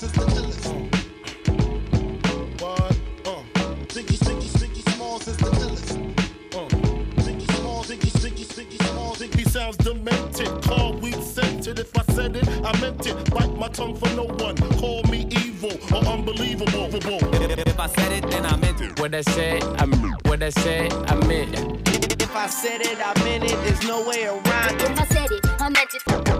apologize, man. If I said it, I meant it. Bite my tongue for no one, call me evil or unbelievable. If I said it, then I meant it. When they say I'm When they say I meant it. If I said it, I meant it. There's no way around it. If I said it, I'm at it for me.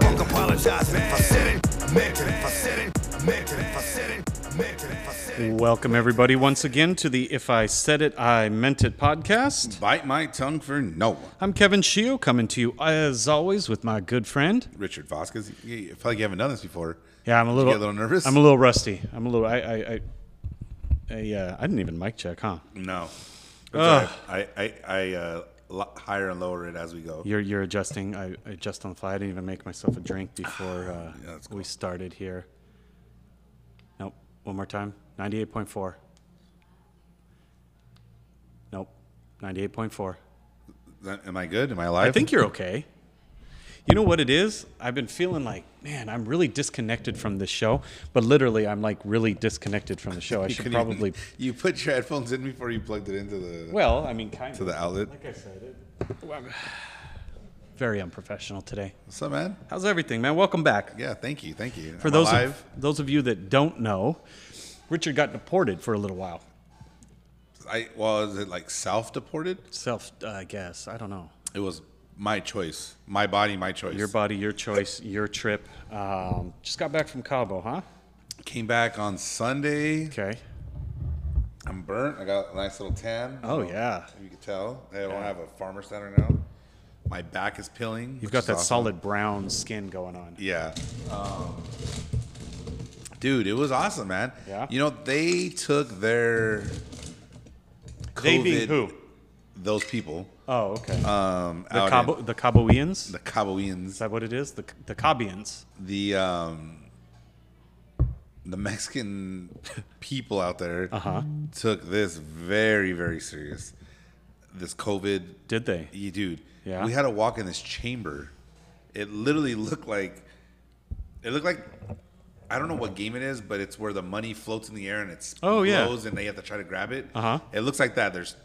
If I said it, I meant it. If I said it, I meant it. If I said it. Welcome, everybody, once again to the If I Said It, I Meant It podcast. Bite my tongue for no one. I'm Kevin Shio, coming to you as always with my good friend. Richard Vasquez. You, you feel like you haven't done this before. Yeah, I'm a little, a little nervous? I'm a little rusty. I'm a little. I, I, I, I, uh, I didn't even mic check, huh? No. It's Ugh. all right. I, I, I uh, higher and lower it as we go. You're, you're adjusting. I I adjust on the fly. I didn't even make myself a drink before uh, Yeah, that's we started here. Nope. One more time. Ninety-eight point four. Nope. Ninety-eight point four. That- Am I good? Am I alive? I think you're okay. You know what it is? I've been feeling like, man, I'm really disconnected from this show. But literally, I'm like really disconnected from the show. I You should couldn't even- probably. you put your headphones in before you plugged it into the. Well, I mean, kind of. To of. the outlet? Like I said, it, well, I'm very unprofessional today. What's up, man? How's everything, man? Welcome back. Yeah, thank you, thank you. For I'm those alive. of, those of you that don't know, Richard got deported for a little while. I was it like self deported? Self, uh, I guess. I don't know. It was my choice, my body, my choice. Your body, your choice, your trip. Um, just got back from Cabo, huh? Came back on Sunday. Okay. I'm burnt. I got a nice little tan. Oh, yeah. You can tell. I don't have a farmer center now. My back is peeling. You've got that awesome. solid brown skin going on. Yeah. Um, dude, it was awesome, man. Yeah? You know, they took their COVID, They being who? Those people. Oh, okay. Um, the Cabo, in- the Caboians. the Caboians. Is that what it is? The the Cabians. the um the Mexican people out there Uh-huh. took this very very serious. This COVID, Did they? you dude. Yeah. We had to walk in this chamber. It literally looked like it looked like I don't know what game it is, but it's where the money floats in the air and it's Oh, yeah. and they have to try to grab it. Uh-huh. It looks like that. There's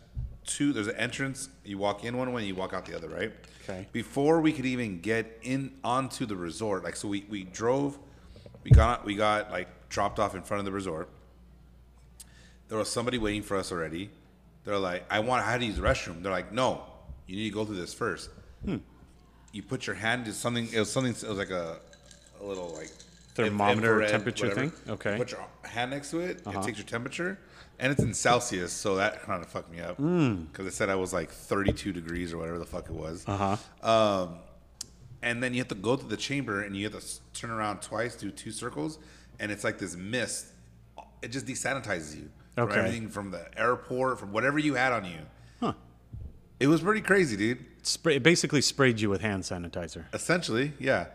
two. There's an entrance. You walk in one way, you walk out the other, right? Okay. Before we could even get in onto the resort, like so, we we drove. We got we got like dropped off in front of the resort. There was somebody waiting for us already. They're like, "I want. I had to use the restroom." They're like, "No, you need to go through this first. Hmm. You put your hand to something. It was something. It was like a, a little like Thermometer infrared, temperature whatever. thing? Okay. Uh-huh. You put your hand next to it. It takes your temperature, and it's in Celsius. So that kind of fucked me up because it said I was like 32 degrees or whatever the fuck it was. Hmm. Uh huh. Um, and then you have to go to the chamber and you have to turn around twice, do two circles, and it's like this mist. It just desanitizes you from Okay. everything from the airport, from whatever you had on you. It was pretty crazy, dude. Spray, it basically sprayed you with hand sanitizer. Essentially, yeah.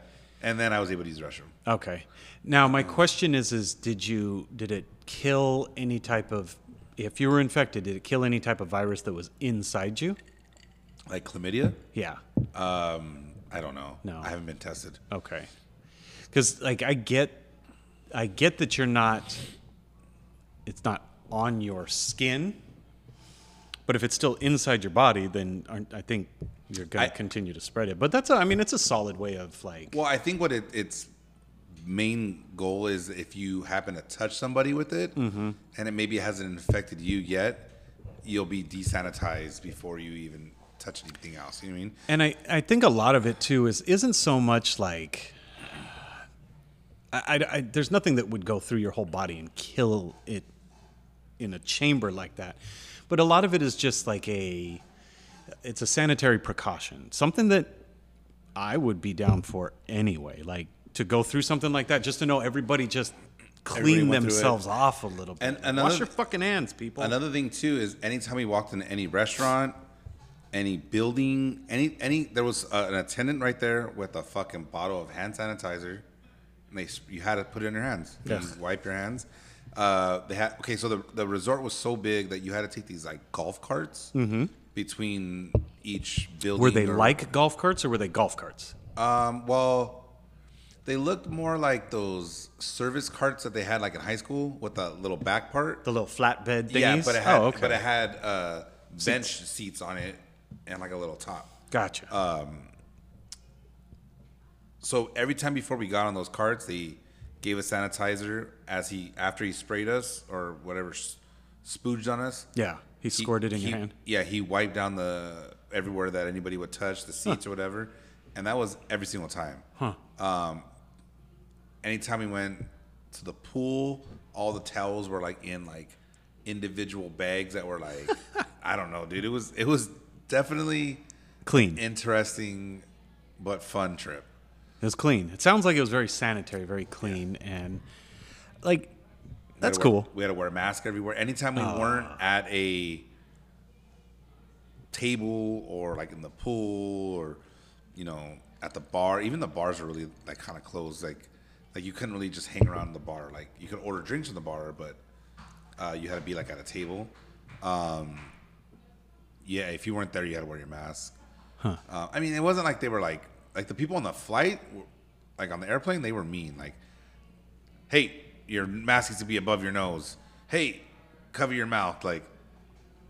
And then I was able to use the restroom. Okay. Now my question is: Is did you did it kill any type of? If you were infected, did it kill any type of virus that was inside you? Like chlamydia? Yeah. Um, I don't know. No. I haven't been tested. Okay. Because like I get, I get that you're not. It's not on your skin. But if it's still inside your body, then I think you're gonna continue to spread it. But that's, a, I mean, it's a solid way of like. Well, I think what it, its main goal is if you happen to touch somebody with it Mm-hmm. and it maybe hasn't infected you yet, you'll be desanitized before you even touch anything else. You know what I mean? And I, I think a lot of it too is isn't so much like I, I- I- there's nothing that would go through your whole body and kill it in a chamber like that, but a lot of it is just like a it's a sanitary precaution, something that I would be down for anyway. Like to go through something like that, just to know everybody just clean went through it. themselves off a little bit. And Wash another- your fucking hands, people. Another thing too is anytime we walked into any restaurant, any building, any any there was uh, an attendant right there with a fucking bottle of hand sanitizer. And they you had to put it in your hands. You wipe your hands. Uh, they had okay, so the the resort was so big that you had to take these like golf carts between each building. were they or- like golf carts or were they golf carts? Um, well, They looked more like those service carts that they had like in high school with the little back part. The little flatbed thingies. Yeah, but it had oh, okay. but it had uh, bench seats on it and like a little top. gotcha. Uh, So every time before we got on those carts, they gave us sanitizer as he after he sprayed us or whatever spooged on us. yeah, he squirted in he- your hand. Yeah, he wiped down the everywhere that anybody would touch the seats or whatever, and that was every single time. Huh. Um, anytime we went to the pool, all the towels were like in like individual bags that were like I don't know, dude. It was it was definitely Clean. interesting but fun trip. It was clean. It sounds like it was very sanitary, very clean, and like We that's wear- cool. We had to wear a mask everywhere. Anytime we weren't at a table or like in the pool or you know at the bar, even the bars are really like kind of closed. Like like you couldn't really just hang around the bar. Like you could order drinks in the bar, but uh, you had to be like at a table. Um, yeah, if you weren't there, you had to wear your mask. Uh, I mean, it wasn't like they were like like the people on the flight, like on the airplane, they were mean. Like hey, your mask needs to be above your nose. Hey, cover your mouth. Like,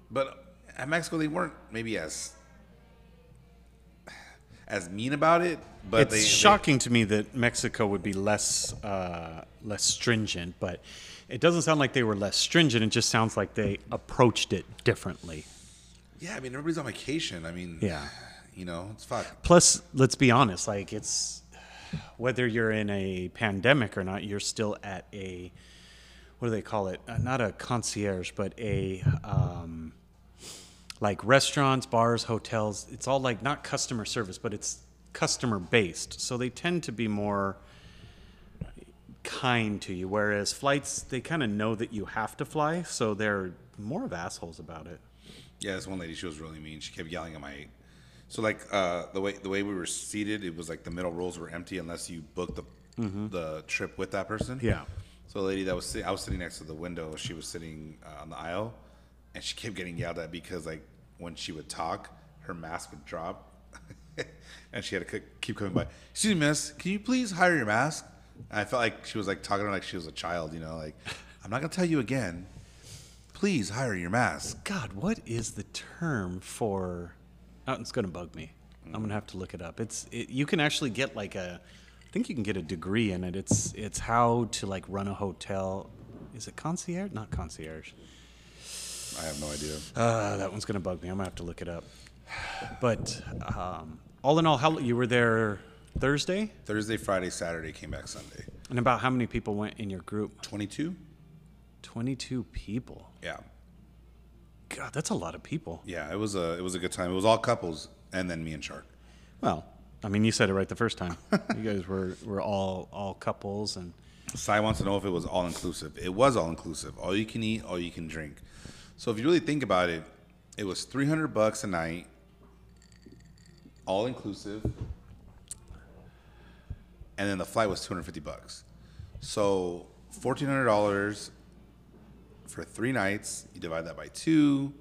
but at Mexico, they weren't maybe as as mean about it. But it's they, they- shocking to me that Mexico would be less uh, less stringent, but it doesn't sound like they were less stringent. It just sounds like they approached it differently. yeah, I mean, everybody's on vacation. I mean, Yeah. You know, it's fuck. Plus, let's be honest, like it's whether you're in a pandemic or not, you're still at a what do they call it? Uh, not a concierge, but a um, like restaurants, bars, hotels. It's all like not customer service, but it's customer based. So they tend to be more kind to you. Whereas flights, they kind of know that you have to fly, so they're more of assholes about it. Yeah, this one lady, she was really mean. She kept yelling at my. So like uh, the way the way we were seated, it was like the middle rows were empty unless you booked the the trip with that person. Yeah. So the lady that was I was sitting next to the window. She was sitting uh, on the aisle, and she kept getting yelled at because like when she would talk, her mask would drop, and she had to c- keep coming by. Excuse me, miss, can you please hire your mask? And I felt like she was like talking to her like she was a child. You know, like I'm not gonna tell you again. Please hire your mask. God, what is the term for? Oh, it's going to bug me. I'm going to have to look it up. It's it, you can actually get like a, I think you can get a degree in it. It's it's how to like run a hotel. Is it concierge? Not concierge. I have no idea. Uh, that one's going to bug me. I'm going to have to look it up. But um, all in all, how you were there Thursday, Thursday, Friday, Saturday, came back Sunday. and about how many people went in your group? 22? 22 people. Yeah. God, that's a lot of people. Yeah, it was a it was a good time. It was all couples and then me and Shark. Well, I mean, you said it right the first time. you guys were were all all couples, and Sai wants to know if it was all inclusive. It was all inclusive. All you can eat, all you can drink. So if you really think about it, it was 300 bucks a night, all inclusive. And then the flight was 250 bucks. So $1400 for 3 nights, you divide that by 2,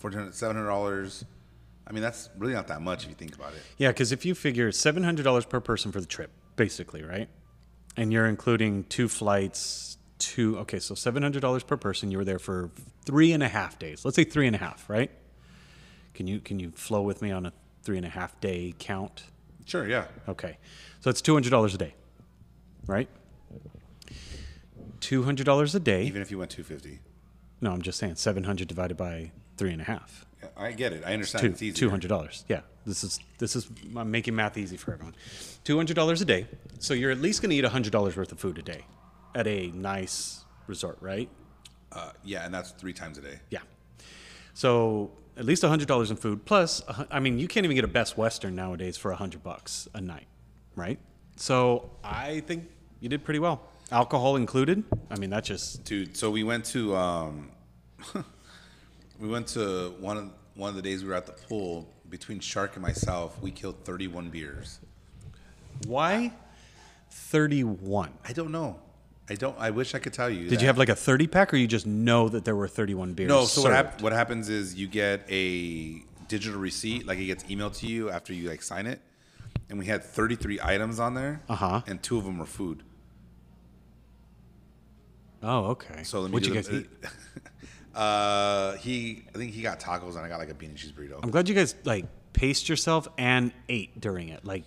$1400 $700. I mean, that's really not that much if you think about it. yeah, because if you figure seven hundred dollars per person for the trip, basically, right? And you're including two flights, two. Okay, so seven hundred dollars per person. You were there for three and a half days. Let's say three and a half, right? Can you can you flow with me on a three and a half day count? Sure, yeah. Okay, so it's two hundred dollars a day, right? Two hundred dollars a day. Even if you went 250. No, I'm just saying seven hundred divided by three and a half. I get it. I understand. Two two hundred dollars. Yeah, this is this is I'm making math easy for everyone. Two hundred dollars a day. So you're at least going to eat hundred dollars worth of food a day at a nice resort, right? Uh, yeah, and that's three times a day. Yeah. So at least hundred dollars in food. Plus, I mean, you can't even get a Best Western nowadays for hundred bucks a night, right? So I think you did pretty well. Alcohol included. I mean, that just Dude, so we went to um, we went to one of one of the days we were at the pool. Between Shark and myself, we killed 31 beers. why thirty-one. I don't know. I don't. I wish I could tell you. Did that. you have like a thirty pack, or you just know that there were thirty-one beers? No. So what, hap- what happens is you get a digital receipt, like it gets emailed to you after you like sign it, and we had 33 items on there. Uh-huh. And two of them were food. Oh, okay. So let me What'd you guys the- eat? Uh, he, I think he got tacos and I got like a bean and cheese burrito. I'm glad you guys like paced yourself and ate during it. Like,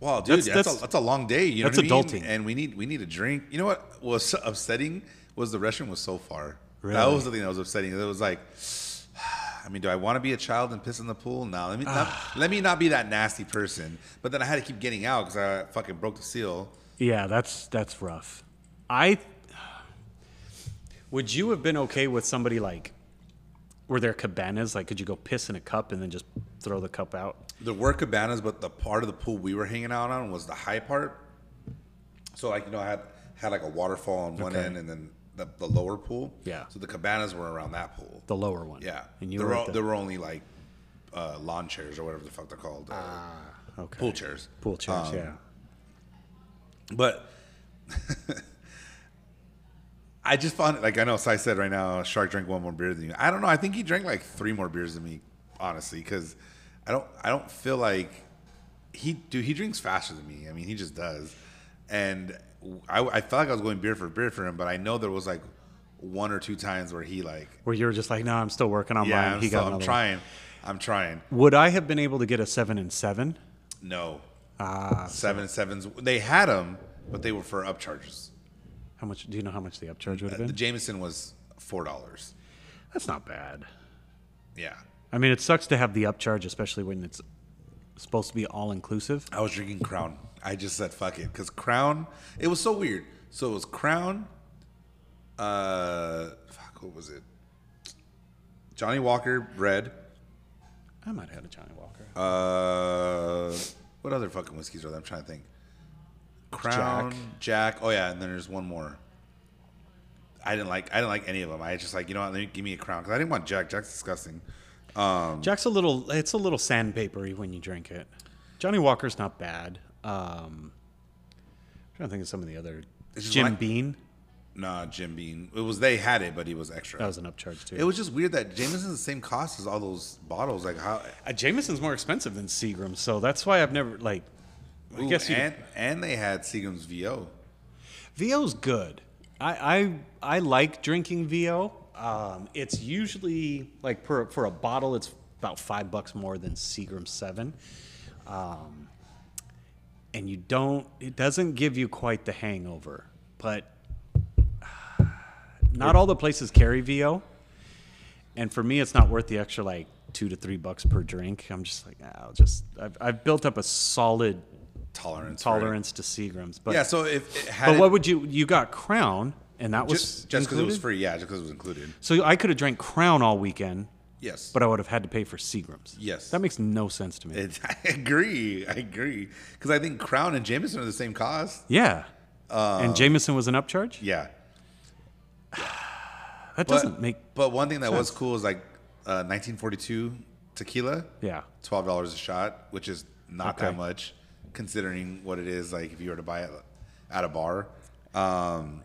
Wow, dude, That's- that's, that's- a, that's a long day. You know that's what I mean? adulting. And we need we need a drink. You know what was upsetting was the restaurant was so far. That was the thing that was upsetting. It was like, I mean, do I want to be a child and piss in the pool? No, let me not, let me not be that nasty person. But then I had to keep getting out because I fucking broke the seal. yeah, that's that's rough. I would you have been okay with somebody like were there cabanas? Like, could you go piss in a cup and then just throw the cup out? There were cabanas, but the part of the pool we were hanging out on was the high part. So like you know, I had had like a waterfall on one Okay. end and then the, the lower pool. Yeah. So the cabanas were around that pool. The lower one. Yeah, And you there, were the, there were only like uh, lawn chairs or whatever the fuck they're called, uh, okay. pool chairs. Pool chairs. Um, yeah. But I just found it like I know Sai said right now, Shark drank one more beer than you. I don't know. I think he drank like three more beers than me, honestly, because I don't I don't feel like he dude he drinks faster than me. I mean, he just does, and I, I felt like I was going beer for beer for him, but I know there was like one or two times where he like Where you were just like, no, I'm still working on yeah, mine. I'm, He still- got I'm another trying, I'm trying. Would I have been able to get a seven and seven? No, Ah, seven sevens. They had them, but they were for upcharges. How much? Do you know how much the upcharge would have been? The? Jameson was four dollars. That's not bad. Yeah. I mean, it sucks to have the upcharge, especially when it's supposed to be all inclusive. I was drinking Crown. I just said fuck it because Crown. It was so weird. So it was Crown. Uh, fuck. What was it? Johnnie Walker Red. I might have had a Johnnie Walker. Uh, what other fucking whiskeys are there? I'm trying to think. Crown, Jack. Oh yeah, and then there's one more. I didn't like. I didn't like any of them. I just like you know what? Let me give me a Crown because I didn't want Jack. Jack's disgusting. Um, Jack's a little. It's a little sandpapery when you drink it. Johnnie Walker's not bad. Um, I'm trying to think of some of the other. Jim like- Beam. nah, Jim Beam. It was they had it, but he was extra. That was an upcharge too. It was just weird that Jameson's the same cost as all those bottles. Like how? Uh, Jameson's more expensive than Seagram, so that's why I've never like. I guess you, and and they had Seagram's VO. VO's good. I I, I like drinking VO. Um, it's usually like per for a bottle, it's about five bucks more than Seagram Seven. Um, and you don't. It doesn't give you quite the hangover, but not all the places carry VO. And for me, it's not worth the extra like two to three bucks per drink. I'm just like, ah, I'll just. I've, I've built up a solid Tolerance. tolerance to Seagrams, but Yeah. So if it had but it- what would you? You got Crown, and that was just just because it was free? Yeah, just because it was included. So I could have drank Crown all weekend, Yes. but I would have had to pay for Seagrams. Yes. that makes no sense to me. It, I agree. I agree. Because I think Crown and Jameson are the same cost. yeah, Uh, and Jameson was an upcharge. Yeah. That But, doesn't make but one thing that was cool is like uh, 1942 tequila, yeah. twelve dollars a shot, which is not that much considering what it is. Like if you were to buy it at a bar, um,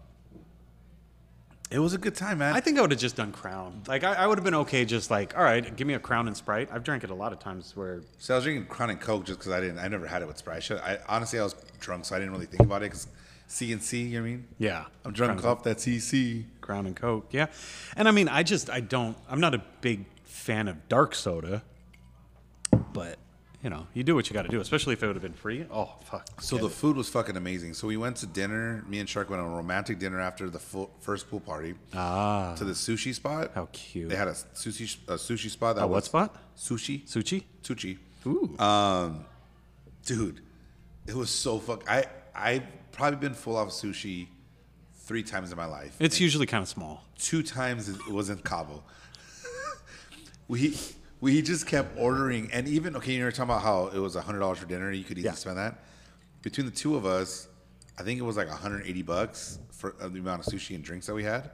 it was a good time, man. I think I would have just done Crown. Like I, I would have been okay, just like all right, give me a Crown and Sprite. I've drank it a lot of times where So I was drinking Crown and Coke just because I didn't. I never had it with Sprite. I should. I honestly I was drunk, so I didn't really think about it. Because C and C, you know what I mean? yeah, I'm drunk Crown, off that CC. Crown and Coke. Yeah, and I mean I just I don't. I'm not a big fan of dark soda, but you know you do what you got to do, especially if it would have been free. Oh fuck. So Get the it. food was fucking amazing. So we went to dinner. Me and Shark went on a romantic dinner after the full, first pool party ah to the sushi spot. how cute. They had a sushi a sushi spot. That A what spot? Sushi. Sushi. Sushi. Ooh. Um, dude, it was so fuck. I I've probably been full off sushi three times in my life. It's usually kind of small. two times it was in Cabo. we we just kept ordering, and even okay, you were talking about how it was hundred dollars for dinner. You could easily Yeah. spend that. Between the two of us, I think it was like 180 bucks for the amount of sushi and drinks that we had.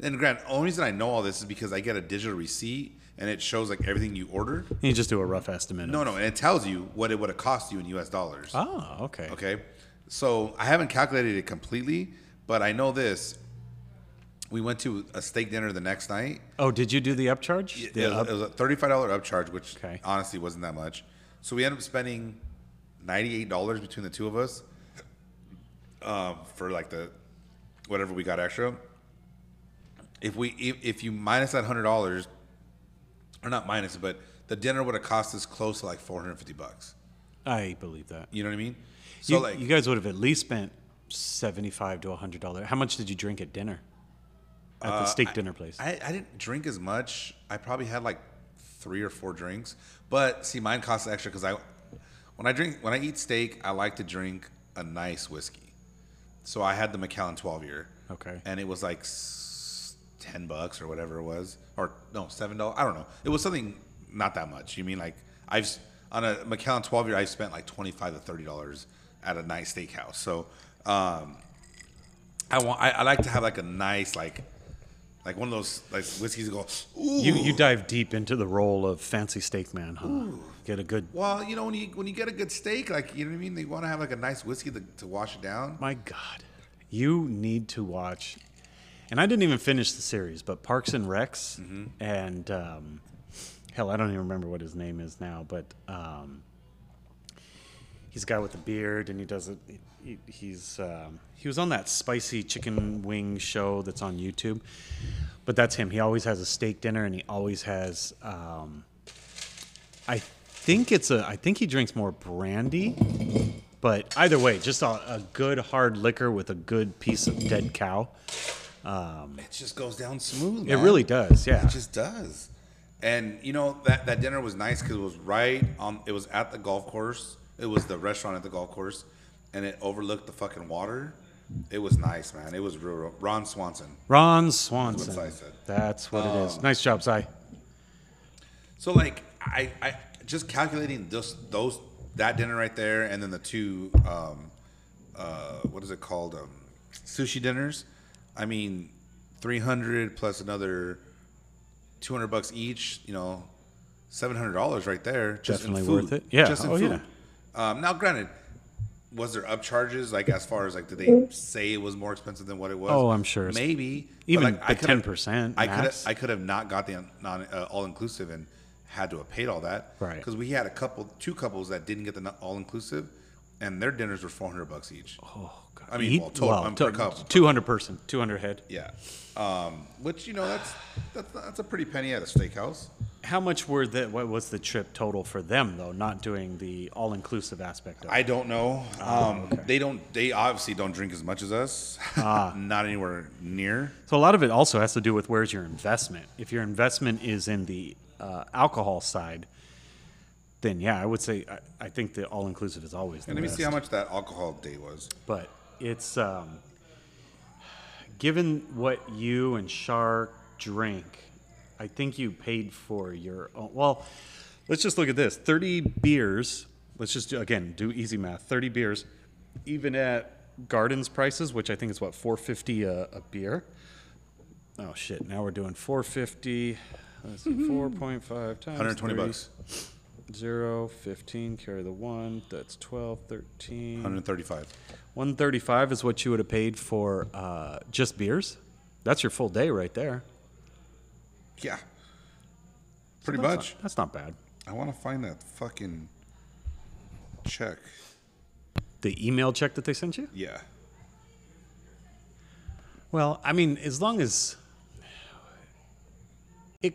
And Grant, only reason I know all this is because I get a digital receipt and it shows like everything you ordered. You just do a rough estimate. No, no, and it tells you what it would have cost you in U.S. dollars. Oh, okay. Okay. So I haven't calculated it completely, but I know this. We went to a steak dinner the next night. Oh, did you do the upcharge? It The was, up- it was a thirty-five dollar upcharge, which Okay. honestly wasn't that much. So we ended up spending ninety eight dollars between the two of us. Um, for like the whatever we got extra. If we if, if you minus that hundred dollars, or not minus, but the dinner would have cost us close to like four hundred fifty bucks. I believe that. You know what I mean? So you, like you guys would have at least spent seventy-five to hundred dollars. How much did you drink at dinner? At the steak dinner place. Uh, I, I didn't drink as much. I probably had like three or four drinks. But see, mine costs extra because I, when I drink, when I eat steak, I like to drink a nice whiskey. So I had the Macallan 12 year. Okay. And it was like 10 bucks or whatever it was. Or no, $7. I don't know. It was something not that much. You mean like I've, on a Macallan 12 year, I've spent like 25 to $30 at a nice steakhouse. So, um, I want, I, I like to have like a nice, like, like one of those like whiskeys that go, ooh. you you dive deep into the role of fancy steak man, huh? Get a good. Well, you know when you when you get a good steak, like you know what I mean, they want to have like a nice whiskey to, to wash it down. My God, you need to watch. And I didn't even finish the series, but Parks and Recs, Mm-hmm. and um, hell, I don't even remember what his name is now, but um, he's a guy with a beard, and he does it. He, he's um, he was on that spicy chicken wing show that's on YouTube, but that's him. He always has a steak dinner, and he always has. Um, I think it's a. I think he drinks more brandy, but either way, just a, a good hard liquor with a good piece of dead cow. It just goes down smooth. It really does, yeah. It just does. And you know that that dinner was nice because it was right on. It was at the golf course. It was the restaurant at the golf course, and it overlooked the fucking water. It was nice, man. It was real. Ron Swanson. Ron Swanson. Sai said. That's what it is. Nice job, Sai. So like I, I just calculating those those that dinner right there, and then the two um, uh, what is it called um, sushi dinners. I mean, three hundred plus another two hundred bucks each. You know, seven hundred dollars right there. Just in Definitely food. worth it. Yeah. Just in Oh, food. yeah. Um, now, granted. Was there upcharges like as far as like did they say it was more expensive than what it was? Oh, I'm sure Maybe even like, I could've- 10% I could have. I could have not got the non uh, all inclusive and had to have paid all that. Right. Because we had a couple, two couples that didn't get the all inclusive, and their dinners were four hundred bucks each. Oh, God. I mean, Eat- well, total, um, per couple. 200 person, 200 head. Yeah. Um, which you know that's that's that's a pretty penny at a steakhouse. How much were the, what was the trip total for them, though, not doing the all inclusive aspect of it? I don't know. Um, Oh, okay. They don't. They obviously don't drink as much as us. Ah. Not anywhere near. So a lot of it also has to do with where's your investment. If your investment is in the uh, alcohol side, then yeah, I would say I, I think the all inclusive is always the And let me see how much that alcohol day was. But it's um, given what you and Shark drink, I think you paid for your own. Well, let's just look at this: thirty beers. Let's just do, again do easy math. Thirty beers, even at Gardens prices, which I think is what four fifty a, a beer. Oh shit! Now we're doing four fifty. Let's see, four point five times 120 30. bucks. Zero, 15, carry the one. That's 12, 13. 135. 135 is what you would have paid for uh, just beers. That's your full day right there. Yeah. Pretty That's much. Not, that's not bad. I want to find that fucking check. The email check that they sent you? Yeah. Well, I mean, as long as it,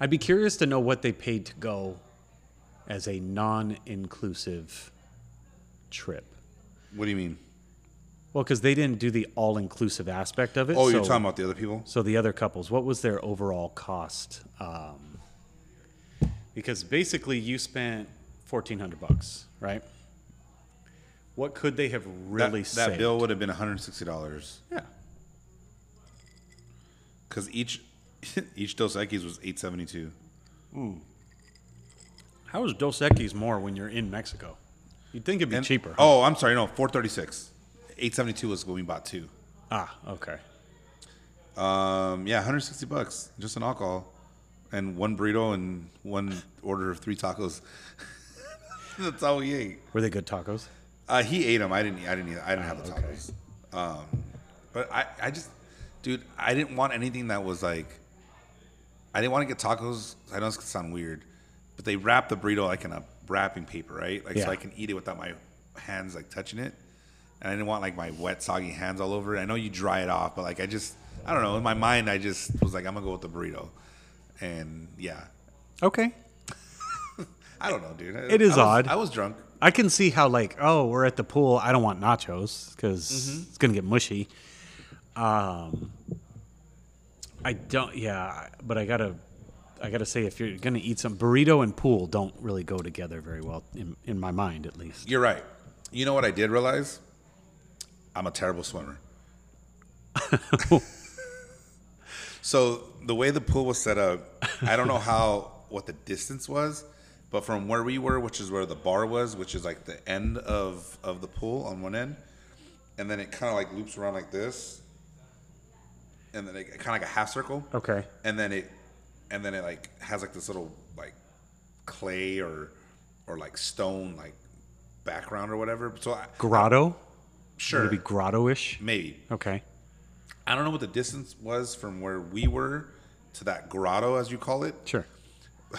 I'd be curious to know what they paid to go as a non-inclusive trip. What do you mean? Well, because they didn't do the all-inclusive aspect of it. Oh, you're so- talking about the other people? So the other couples, what was their overall cost? Um, because basically, you spent fourteen hundred bucks, right? What could they have really that, that saved? bill would have been $160 yeah. because each each Dos Equis was 872. How is Dos Equis more when you're in Mexico? You'd think it'd be And- cheaper. huh? Oh, I'm sorry. No, 436. 872 was when we bought two. Ah, okay. Um, yeah, 160 bucks just an alcohol, and one burrito and one order of three tacos. That's all we ate. Were they good tacos? Uh, he ate them. I didn't. I didn't. Eat, I didn't have the okay. tacos. Um, but I, I just, dude, I didn't want anything that was like. I didn't want to get tacos. I know this could sound weird, but they wrap the burrito like in a wrapping paper, right? Like Yeah. so I can eat it without my hands like touching it. And I didn't want like my wet, soggy hands all over it. I know you dry it off, but like I just, I don't know. In my mind, I just was like, I'm gonna go with the burrito, and yeah, Okay. I don't know, dude. It is I was- odd. I was drunk. I can see how like oh we're at the pool I don't want nachos because Mm-hmm. it's gonna get mushy. Um, I don't yeah, but I gotta I gotta say if you're gonna eat some burrito and pool don't really go together very well in in my mind at least. You're right. You know what I did realize? I'm a terrible swimmer. so the way the pool was set up, I don't know how what the distance was, but from where we were, which is where the bar was, which is like the end of of the pool on one end, and then it kind of like loops around like this, and then it kind of like a half circle. Okay. and then it and then it like has like this little like clay or or like stone like background or whatever. So I, Grotto? Sure, Maybe grotto-ish? maybe Okay. I don't know what the distance was from where we were to that grotto as you call it. Sure.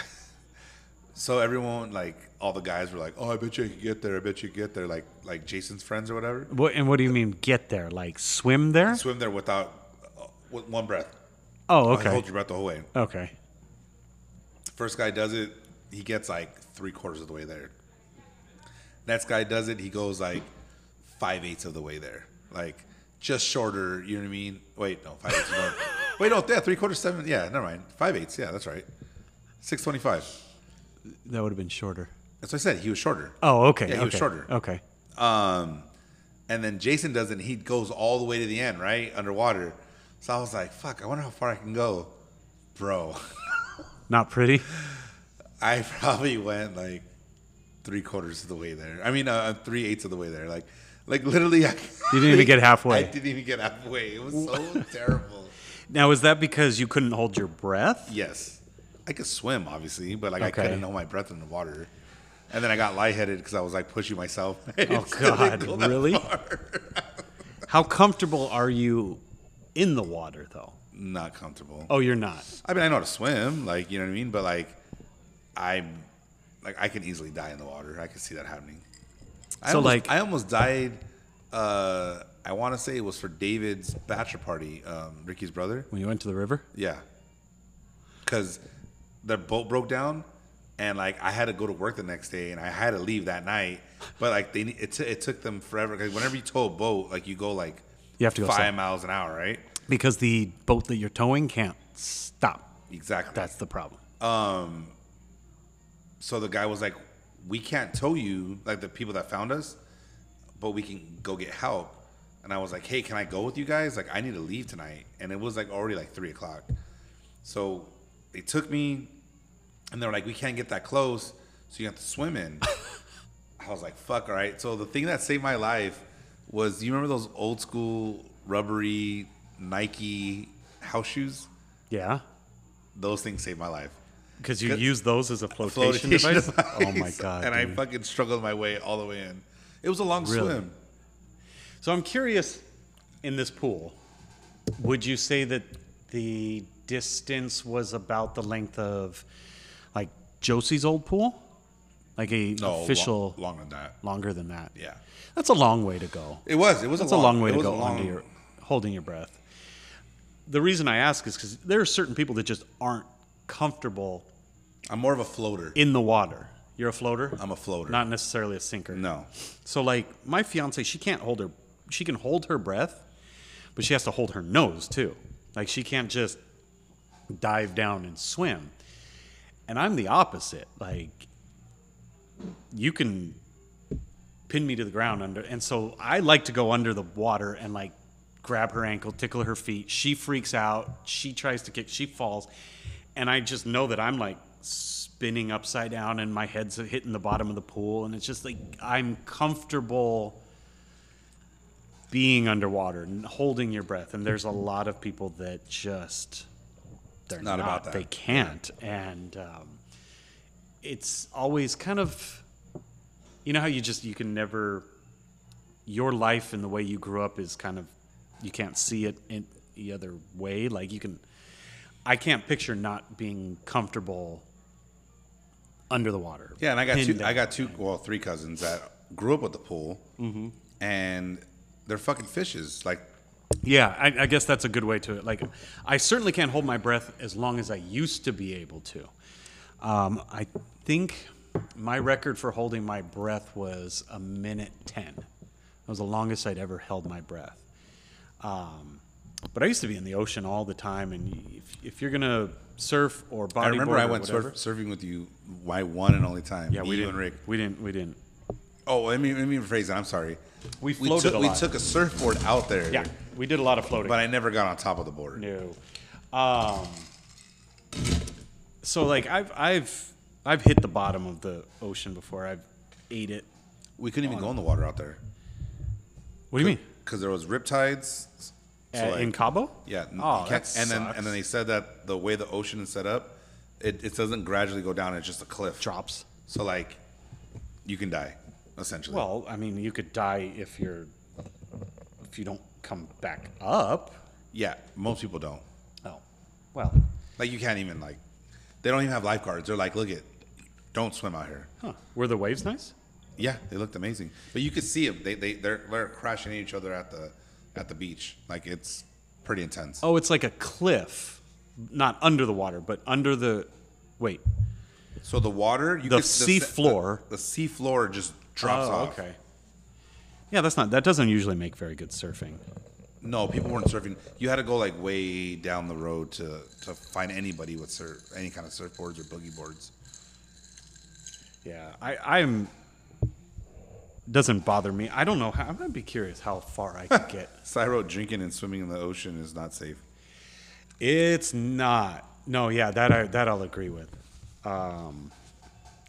So everyone like all the guys were like, "Oh, I bet you could get there. I bet you could get there." Like like Jason's friends or whatever. What and what do you mean get there? Like swim there? Swim there without uh, with one breath. Oh, okay. Hold your breath the whole way. Okay. First guy does it, he gets like three quarters of the way there. Next guy does it, he goes like five eighths of the way there. Like just shorter, you know what I mean? Wait, no, five eighths. Wait, no, yeah, three quarters, seven. Yeah, never mind. Five eighths, yeah, that's right. 625. That would have been shorter. That's what I said. He was shorter. Oh, okay. Yeah, he okay. was shorter. Okay. Um, and then Jason does it, he goes all the way to the end, right? Underwater. So I was like, fuck, I wonder how far I can go. Bro, Not pretty. I probably went like three quarters of the way there. I mean, uh, three eighths of the way there. Like, like literally, I, You didn't even get halfway. I didn't even get halfway. It was so terrible. Now, is that because you couldn't hold your breath? Yes, I could swim, obviously, but like I couldn't hold my breath in the water. And then I got lightheaded because I was like pushing myself. I Oh still didn't God, go that really? far. How comfortable are you in the water, though? Not comfortable. Oh, you're not. I mean, I know how to swim, like you know what I mean, but like, I'm like I can easily die in the water. I can see that happening. I So, almost, like- I almost died. Uh, I want to say it was for David's bachelor party, um, Ricky's brother. When you went to the river? Yeah, because their boat broke down, and like I had to go to work the next day, and I had to leave that night. But like they, it, t- it took them forever. Because whenever you tow a boat, like you go like You have to go five slow. miles an hour, right? Because the boat that you're towing can't stop. Exactly. That's the problem. Um. So the guy was like, "We can't tell you, like the people that found us, but we can go get help." And I was like, "Hey, can I go with you guys? Like, I need to leave tonight." And it was like already like three o'clock. So they took me, and they were like, "We can't get that close, so you have to swim in." I was like, "Fuck, all right." So the thing that saved my life was, you remember those old school rubbery Nike house shoes? Yeah. Those things saved my life. Because you use those as a flotation, flotation device? device. Oh my God. and I fucking struggled my way all the way in. It was a long Really? swim. So I'm curious in this pool, would you say that the distance was about the length of like Josie's old pool? Like a No, official long, longer than that. longer than that. Yeah, That's a long way to go. it was. It was That's a a long, way to go long- your holding your breath. The reason I ask is because there are certain people that just aren't comfortable I'm more of a floater. in the water. You're a floater. I'm a floater. not necessarily a sinker. no. So like my fiance, she can't hold her she can hold her breath, but she has to hold her nose too. Like she can't just dive down and swim. And I'm the opposite. Like you can pin me to the ground under and so I like to go under the water and like grab her ankle, tickle her feet. She freaks out. She tries to kick, she falls. And I just know that I'm like spinning upside down and my head's hitting the bottom of the pool and it's just like I'm comfortable being underwater and holding your breath and there's a lot of people that just they're Not not, about that. they can't and um, it's always kind of you know how you just you can never your life and the way you grew up is kind of you can't see it in the other way like you can i can't picture not being comfortable under the water. Yeah, and I got two. I got two, well, three cousins that grew up with the pool, Mm-hmm. and they're fucking fishes. Like, Yeah, I, I guess that's a good way to it. Like, I certainly can't hold my breath as long as I used to be able to. Um, I think my record for holding my breath was a minute ten. That was the longest I'd ever held my breath. Um, but I used to be in the ocean all the time, and if, if you're gonna surf or bodyboard, I remember I went surf, surfing with you, my one and only time. Yeah, me, we you didn't. and Rick. We didn't. We didn't. Oh, let me let me rephrase that. I'm sorry. We we floated took, a we took a surfboard out there. Yeah, we did a lot of floating. but I never got on top of the board. No. Um, so like I've I've I've hit the bottom of the ocean before. I've ate it. We couldn't even go in the water out there What do you mean? because there was riptides. So Uh, like- in Cabo? Yeah. Oh, and then and then they said that the way the ocean is set up, it, it doesn't gradually go down. It's just a cliff. Drops. So like, you can die, essentially. Well, I mean, you could die if you're if you don't come back up. yeah, most people don't. Oh, well, Like you can't even like, they don't even have lifeguards. They're like, look it, don't swim out here. huh? Were the waves nice? Yeah, they looked amazing, but you could see them. They they they're, they're crashing each other at the at the beach. Like it's pretty intense. Oh, it's like a cliff, not under the water, but under the. Wait. So the water, you The could, sea floor- the, the sea floor just drops oh, off. Okay. Yeah, that's not. That doesn't usually make very good surfing. No, people weren't surfing. You had to go like way down the road to to find anybody with surf any kind of surfboards or boogie boards. Yeah, I, I'm. Doesn't bother me. I don't know how. I'm gonna be curious how far I can get. So I wrote drinking and swimming in the ocean is not safe. It's not. No, yeah, that I that I'll agree with. Um,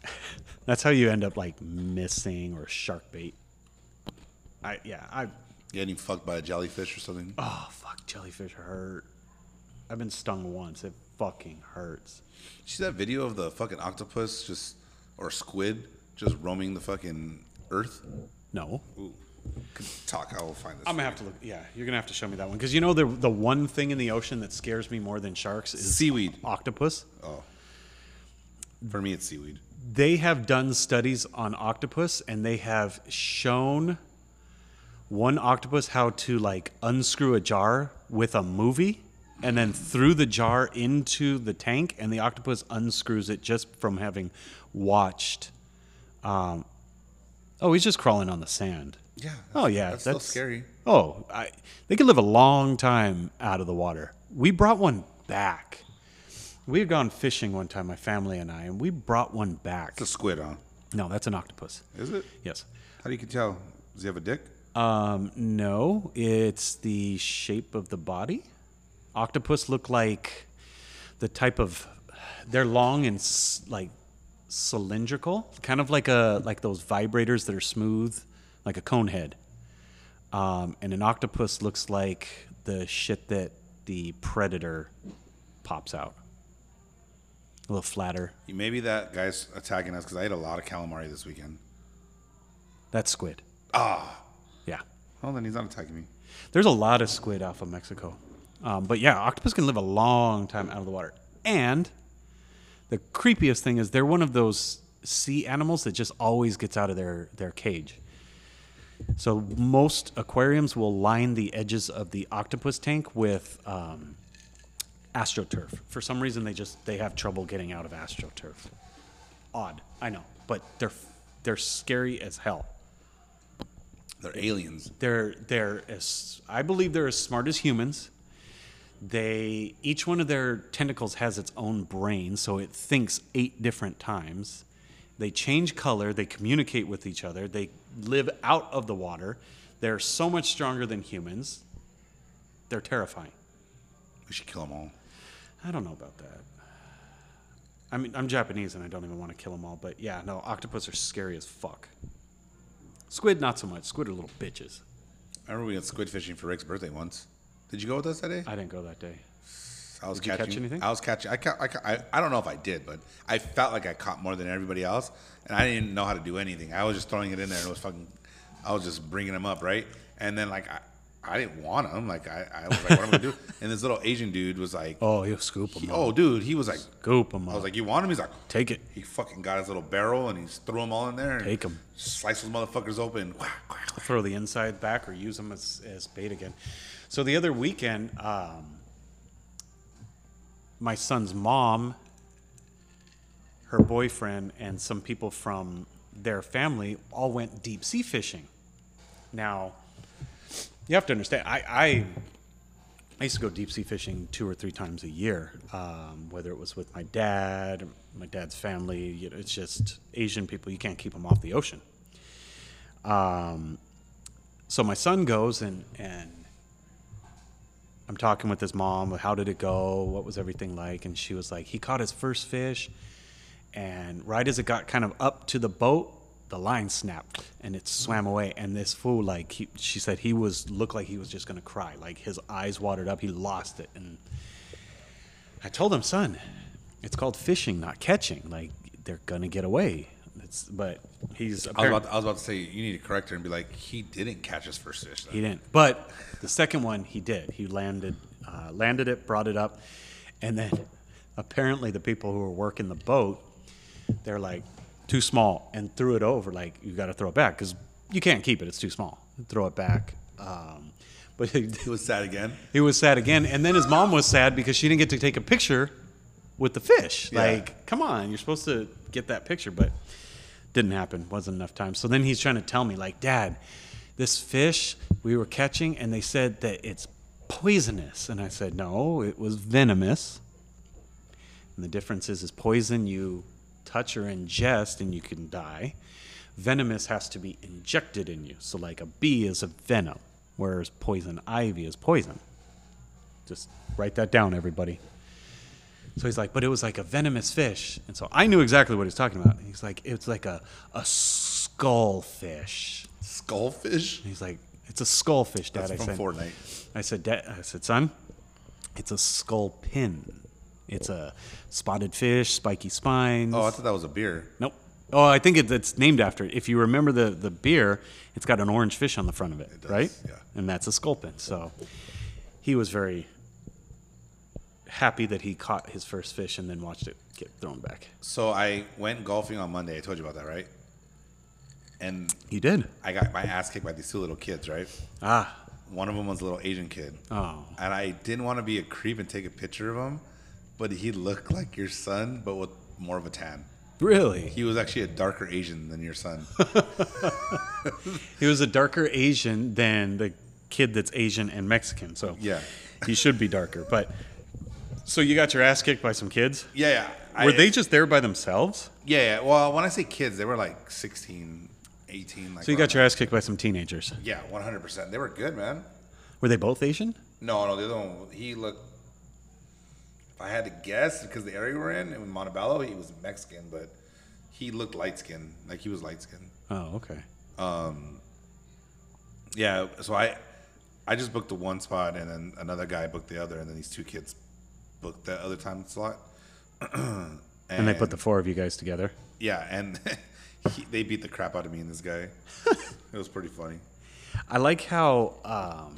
that's how you end up like missing or shark bait. I yeah I Getting fucked by a jellyfish or something. oh fuck jellyfish hurt. I've been stung once. It fucking hurts. See that video of the fucking octopus just or squid just roaming the fucking earth? No, Ooh, could talk. I will find this. I'm gonna have to look. Yeah, you're gonna have to show me that one because you know the the one thing in the ocean that scares me more than sharks is Seaweed. octopus. Oh, for me it's seaweed. they have done studies on octopus and they have shown one octopus how to like unscrew a jar with a movie and then threw the jar into the tank and the octopus unscrews it just from having watched um oh he's just crawling on the sand Yeah. oh yeah that's, still scary. oh I, they could live a long time out of the water we brought one back we had gone fishing one time my family and i and we brought one back It's a squid, huh? no, that's an octopus. Is it? Yes. How do you can tell? Does he have a dick? Um, no, it's the shape of the body. Octopus look like the type of they're long and s- like cylindrical, kind of like a like those vibrators that are smooth, like a cone head. Um, and an octopus looks like the shit that the predator pops out. A little flatter. Maybe that guy's attacking us because I ate a lot of calamari this weekend. That's squid. Ah. Yeah. Well, then he's not attacking me. There's a lot of squid off of Mexico. Um, but yeah, octopus can live a long time out of the water. And the creepiest thing is they're one of those sea animals that just always gets out of their, their cage. So most aquariums will line the edges of the octopus tank with um, astroturf. For some reason, they just they have trouble getting out of astroturf. Odd, I know, but they're they're scary as hell. They're aliens. They're they're as I believe they're as smart as humans. They each one of their tentacles has its own brain, so it thinks eight different times. They change color. They communicate with each other. They live out of the water. They're so much stronger than humans. They're terrifying. We should kill them all. I don't know about that. I mean, I'm Japanese and I don't even want to kill them all, but yeah, no, octopus are scary as fuck. Squid, not so much. Squid are little bitches. I remember we went squid fishing for Rick's birthday once. Did you go with us that day? I didn't go that day. I was Did you catch catching. anything? I was catching. I, ca- I, ca- I, I don't know if I did, but I felt like I caught more than everybody else, and I didn't know how to do anything. I was just throwing it in there, and it was fucking. I was just bringing them up, right? And then like I, I didn't want them. Like I, I was like, what am I gonna do? And this little Asian dude was like, Oh, he'll scoop them. he- oh, dude, he was like, scoop them. I was like, you want him? He's like, take it. he fucking got his little barrel and he threw them all in there. And them. Slice those motherfuckers open. Throw the inside back or use them as, as bait again. So the other weekend, um, my son's mom, her boyfriend, and some people from their family all went deep sea fishing. Now, you have to understand, I, I, I used to go deep sea fishing two or three times a year, um, whether it was with my dad, my dad's family. You know, it's just Asian people, you can't keep them off the ocean. Um, so my son goes and and I'm talking with his mom. How did it go? What was everything like? And she was like, he caught his first fish, and right as it got kind of up to the boat, the line snapped and it swam away. And this fool, like he, she said, he was looked like he was just gonna cry. Like his eyes watered up. He lost it. And I told him, son, it's called fishing, not catching. Like they're gonna get away. It's, but he's I was, about, I was about to say you need to correct her and be like, he didn't catch his first fish. though." He didn't. But the second one, he did. He landed, uh, landed it, brought it up, and then apparently the people who were working the boat, they're like, too small, and threw it over. Like you got to throw it back because you can't keep it. It's too small. Throw it back. Um, but he, He was sad again. he was sad again, and then his mom was sad because she didn't get to take a picture with the fish. Yeah. Like, come on, you're supposed to get that picture, but didn't happen. Wasn't enough time. So then he's trying to tell me, like, Dad, this fish we were catching, and they said that it's poisonous, and I said, No, it was venomous. And the difference is, is poison you touch or ingest, and you can die. Venomous has to be injected in you. So, like a bee is a venom, whereas poison ivy is poison. Just write that down, everybody. So he's like, but it was like a venomous fish. And so I knew exactly what he's talking about. He's like, it's like a, a skullfish. Skullfish. And he's like, it's a skullfish, Dad. That's I from said, Fortnite. I said, Dad, I said, son, it's a skull pin. It's a spotted fish, spiky spines. Oh, I thought that was a beer. Nope. Oh, I think it, it's named after it. If you remember the, the beer, it's got an orange fish on the front of it, does, right? yeah. And that's a sculpin. So he was very happy that he caught his first fish and then watched it get thrown back. So I went golfing on Monday. I told you about that, right? And He did. I got my ass kicked by these two little kids, right? Ah. One of them was a little Asian kid. Oh. And I didn't want to be a creep and take a picture of him, but he looked like your son, but with more of a tan. Really? He was actually a darker Asian than your son. He was a darker Asian than the kid that's Asian and Mexican. So Yeah. he should be darker. But so you got your ass kicked by some kids? yeah, yeah. I- Were they just there by themselves? Yeah, yeah. Well, when I say kids, they were like 16, 18. Like So you got your ass kicked by some teenagers. Yeah, 100%. They were good, man. Were they both Asian? No, no, the other one, he looked. If I had to guess, because the area we're in, in Montebello, he was Mexican, but he looked light skinned. Like he was light skinned. Oh, okay. Um. Yeah, so I I just booked the one spot, and then another guy booked the other, and then these two kids booked the other time slot. and, And they put the four of you guys together. Yeah, and he, they beat the crap out of me and this guy. it was pretty funny. I like how um,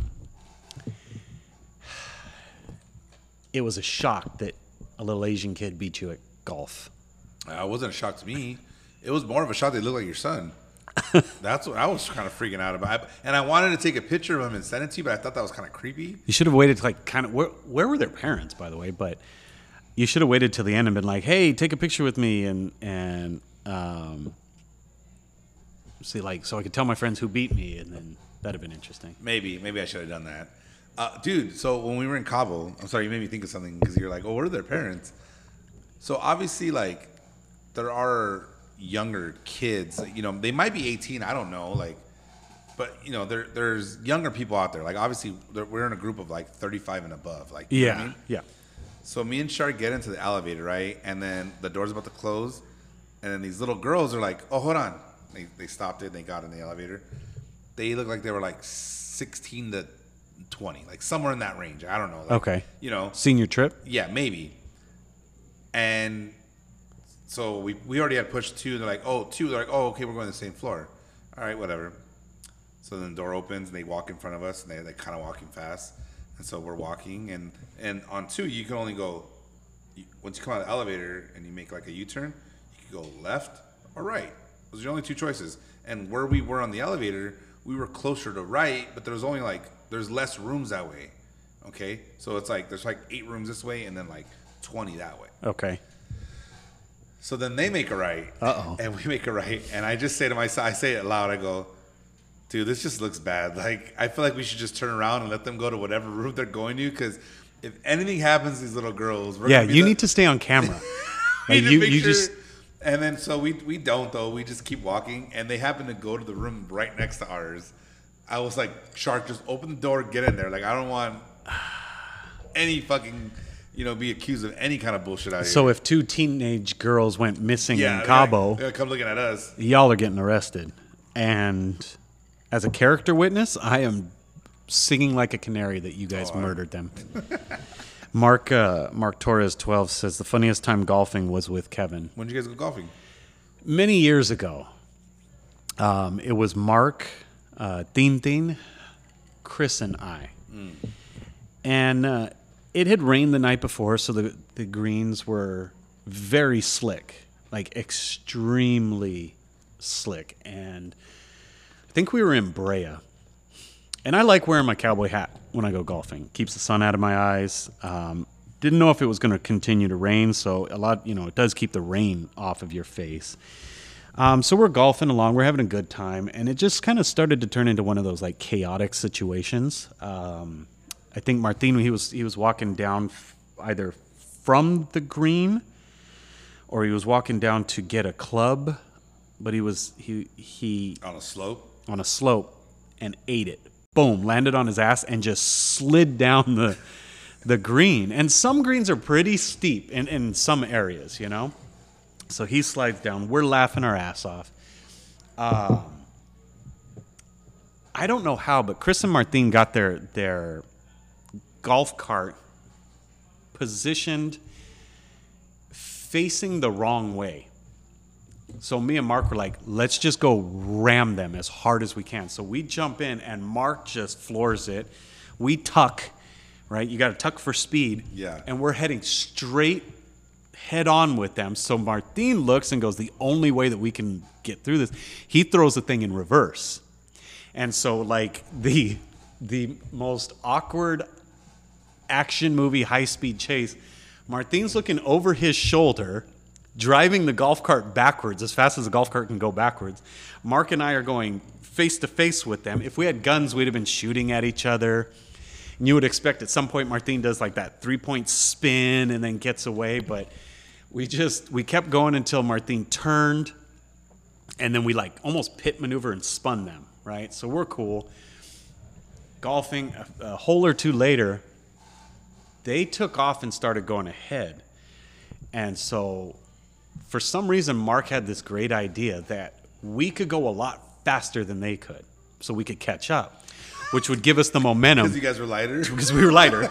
it was a shock that a little Asian kid beat you at golf. Uh, it wasn't a shock to me. It was more of a shock they looked like your son. That's what I was kind of freaking out about. And I wanted to take a picture of him and send it to you, but I thought that was kind of creepy. You should have waited to like kind of where, where were their parents, by the way? But you should have waited till the end and been like, "Hey, take a picture with me," and and um, see like so I could tell my friends who beat me, and then that'd have been interesting. Maybe, maybe I should have done that. Uh, dude, so when we were in Cabo, I'm sorry, you made me think of something because you're like, oh, what are their parents? So obviously, like, there are younger kids. You know, they might be 18. I don't know. Like, but you know, there there's younger people out there. Like, obviously, we're in a group of like 35 and above. Like, you know I Yeah, mean? yeah. So me and Shark get into the elevator, right? And then the door's about to close. And then these little girls are like, oh, hold on. They, they stopped it and they got in the elevator. They look like they were like 16 to 20, like somewhere in that range. I don't know. Like, Okay. You know, Senior trip. yeah, maybe. And so we, we already had pushed two. They're like, oh, two. They're like, oh, okay, we're going to the same floor. All right, whatever. So then the door opens and they walk in front of us and they're like kind of walking fast. And so we're walking and and on two you can only go you, once you come out of the elevator and you make like a U-turn, you can go left or right. Those are the only two choices. And where we were on the elevator, we were closer to right, but there's only like there's less rooms that way. Okay, so it's like there's like eight rooms this way and then like twenty that way. Okay. So then they make a right, Uh-oh. and we make a right, and I just say to myself, I say it loud, I go, "Dude, this just looks bad. Like, I feel like we should just turn around and let them go to whatever room they're going to, because if anything happens to these little girls, we're Yeah, you the- need to stay on camera. Like, you you sure- just And then so we we don't though. We just keep walking, and they happen to go to the room right next to ours. I was like, "Shark, just open the door, get in there." Like, I don't want any fucking, you know, be accused of any kind of bullshit out so here. if two teenage girls went missing in Cabo, they're gonna come looking at us. y'all are getting arrested. And as a character witness, I am singing like a canary that you guys murdered them. Mark uh, Mark Torres twelve says the funniest time golfing was with Kevin When did you guys go golfing? many years ago. Um, it was Mark, uh, Thin, Chris, and I. And uh, it had rained the night before, so the, the greens were very slick, like extremely slick. And I think we were in Brea. And I like wearing my cowboy hat when I go golfing. Keeps the sun out of my eyes. Um, didn't know if it was going to continue to rain, so a lot, you know, it does keep the rain off of your face. Um, so we're golfing along, we're having a good time, and it just kind of started to turn into one of those like chaotic situations. Um, I think Martin he was he was walking down either from the green, or he was walking down to get a club, but he was he he On a slope. on a slope and ate it. Boom, landed on his ass and just slid down the the green. And some greens are pretty steep in, in some areas, you know? So he slides down. We're laughing our ass off. Um, I don't know how, but Chris and Martin got their their golf cart positioned facing the wrong way. So me and Mark were like, let's just go ram them as hard as we can. So we jump in and Mark just floors it. We tuck, right? You got to tuck for speed. Yeah. And we're heading straight head on with them. So Martin looks and goes, the only way that we can get through this, he throws the thing in reverse. And so like the the most awkward action movie high speed chase. Martin's looking over his shoulder, driving the golf cart backwards as fast as the golf cart can go backwards. Mark and I are going face to face with them. If we had guns, we'd have been shooting at each other. And you would expect at some point Martin does like that three point spin and then gets away, but we just we kept going until Martin turned and then we like almost pit maneuver and spun them, right? So we're cool. Golfing a, a hole or two later, they took off and started going ahead. And so, for some reason, Mark had this great idea that we could go a lot faster than they could, so we could catch up, which would give us the momentum Because you guys were lighter. because we were lighter.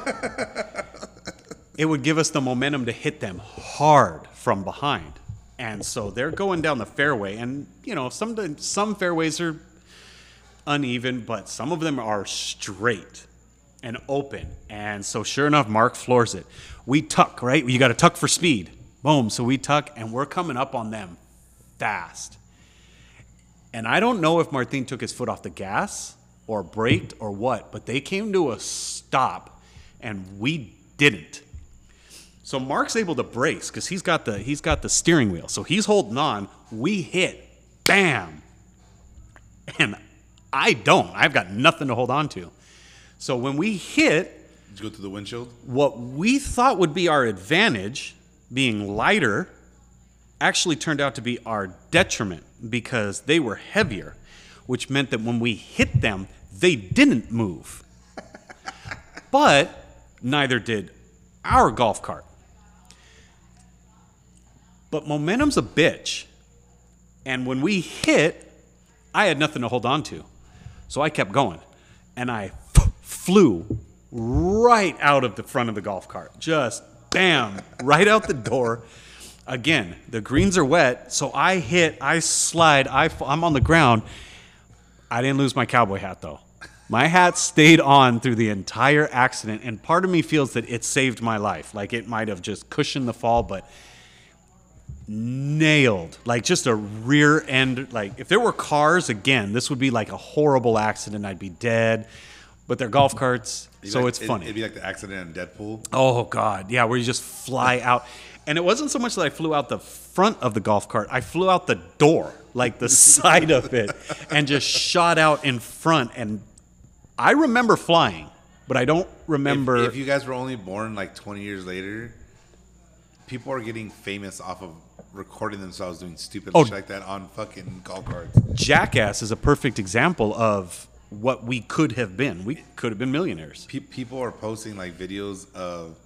it would give us the momentum to hit them hard from behind. And so they're going down the fairway, and you know some some fairways are uneven, but some of them are straight and open. And so sure enough, Mark floors it. We tuck, right? You got to tuck for speed. Boom. So we tuck, and we're coming up on them fast. And I don't know if Martin took his foot off the gas or braked or what, but they came to a stop and we didn't. So Mark's able to brace because he's got the he's got the steering wheel. So he's holding on. We hit. Bam. And I don't. I've got nothing to hold on to. So when we hit, Did you go through the windshield? what we thought would be our advantage, being lighter, actually turned out to be our detriment because they were heavier, which meant that when we hit them, they didn't move. but neither did our golf cart. But momentum's a bitch. And when we hit, I had nothing to hold on to. So I kept going. And I flew right out of the front of the golf cart. Just bam, right out the door. Again, the greens are wet. So I hit, I slide, I, I'm on the ground. I didn't lose my cowboy hat though. My hat stayed on through the entire accident, and part of me feels that it saved my life. Like it might have just cushioned the fall, but nailed like just a rear end. Like if there were cars again, this would be like a horrible accident. I'd be dead. But they're golf carts, so like- it's it- funny. It'd be like the accident in Deadpool. Oh God, yeah, where you just fly out. And it wasn't so much that I flew out the front of the golf cart; I flew out the door, like the side of it, and just shot out in front. And I remember flying, but I don't remember. If, if you guys were only born like 20 years later, people are getting famous off of recording themselves doing stupid Oh. shit like that on fucking golf carts. Jackass is a perfect example of what we could have been. We could have been millionaires. Pe- people are posting like videos of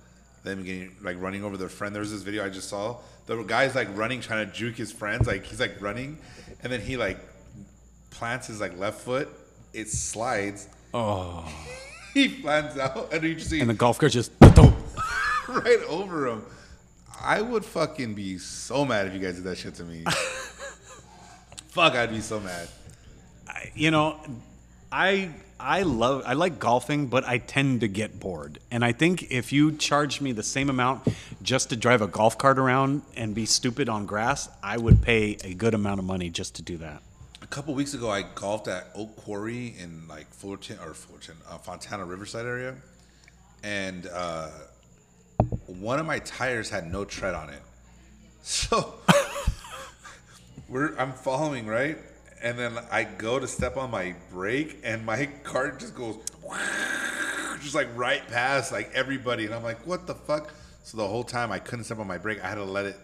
them getting like running over their friend. There was this video I just saw. The guy's like running, trying to juke his friends. Like he's like running, and then he like plants his like left foot. It slides. Oh. he plants out, and you just see And the golf cart just. right over him. I would fucking be so mad if you guys did that shit to me. Fuck, I'd be so mad. you know, I I love I like golfing, but I tend to get bored. And I think if you charged me the same amount just to drive a golf cart around and be stupid on grass, I would pay a good amount of money just to do that. A couple weeks ago, I golfed at Oak Quarry in like Fullerton or Fullerton, uh, Fontana Riverside area, and uh, one of my tires had no tread on it. So we're I'm following right, and then I go to step on my brake, and my car just goes just like right past like everybody, and I'm like, what the fuck? So the whole time I couldn't step on my brake. I had to let it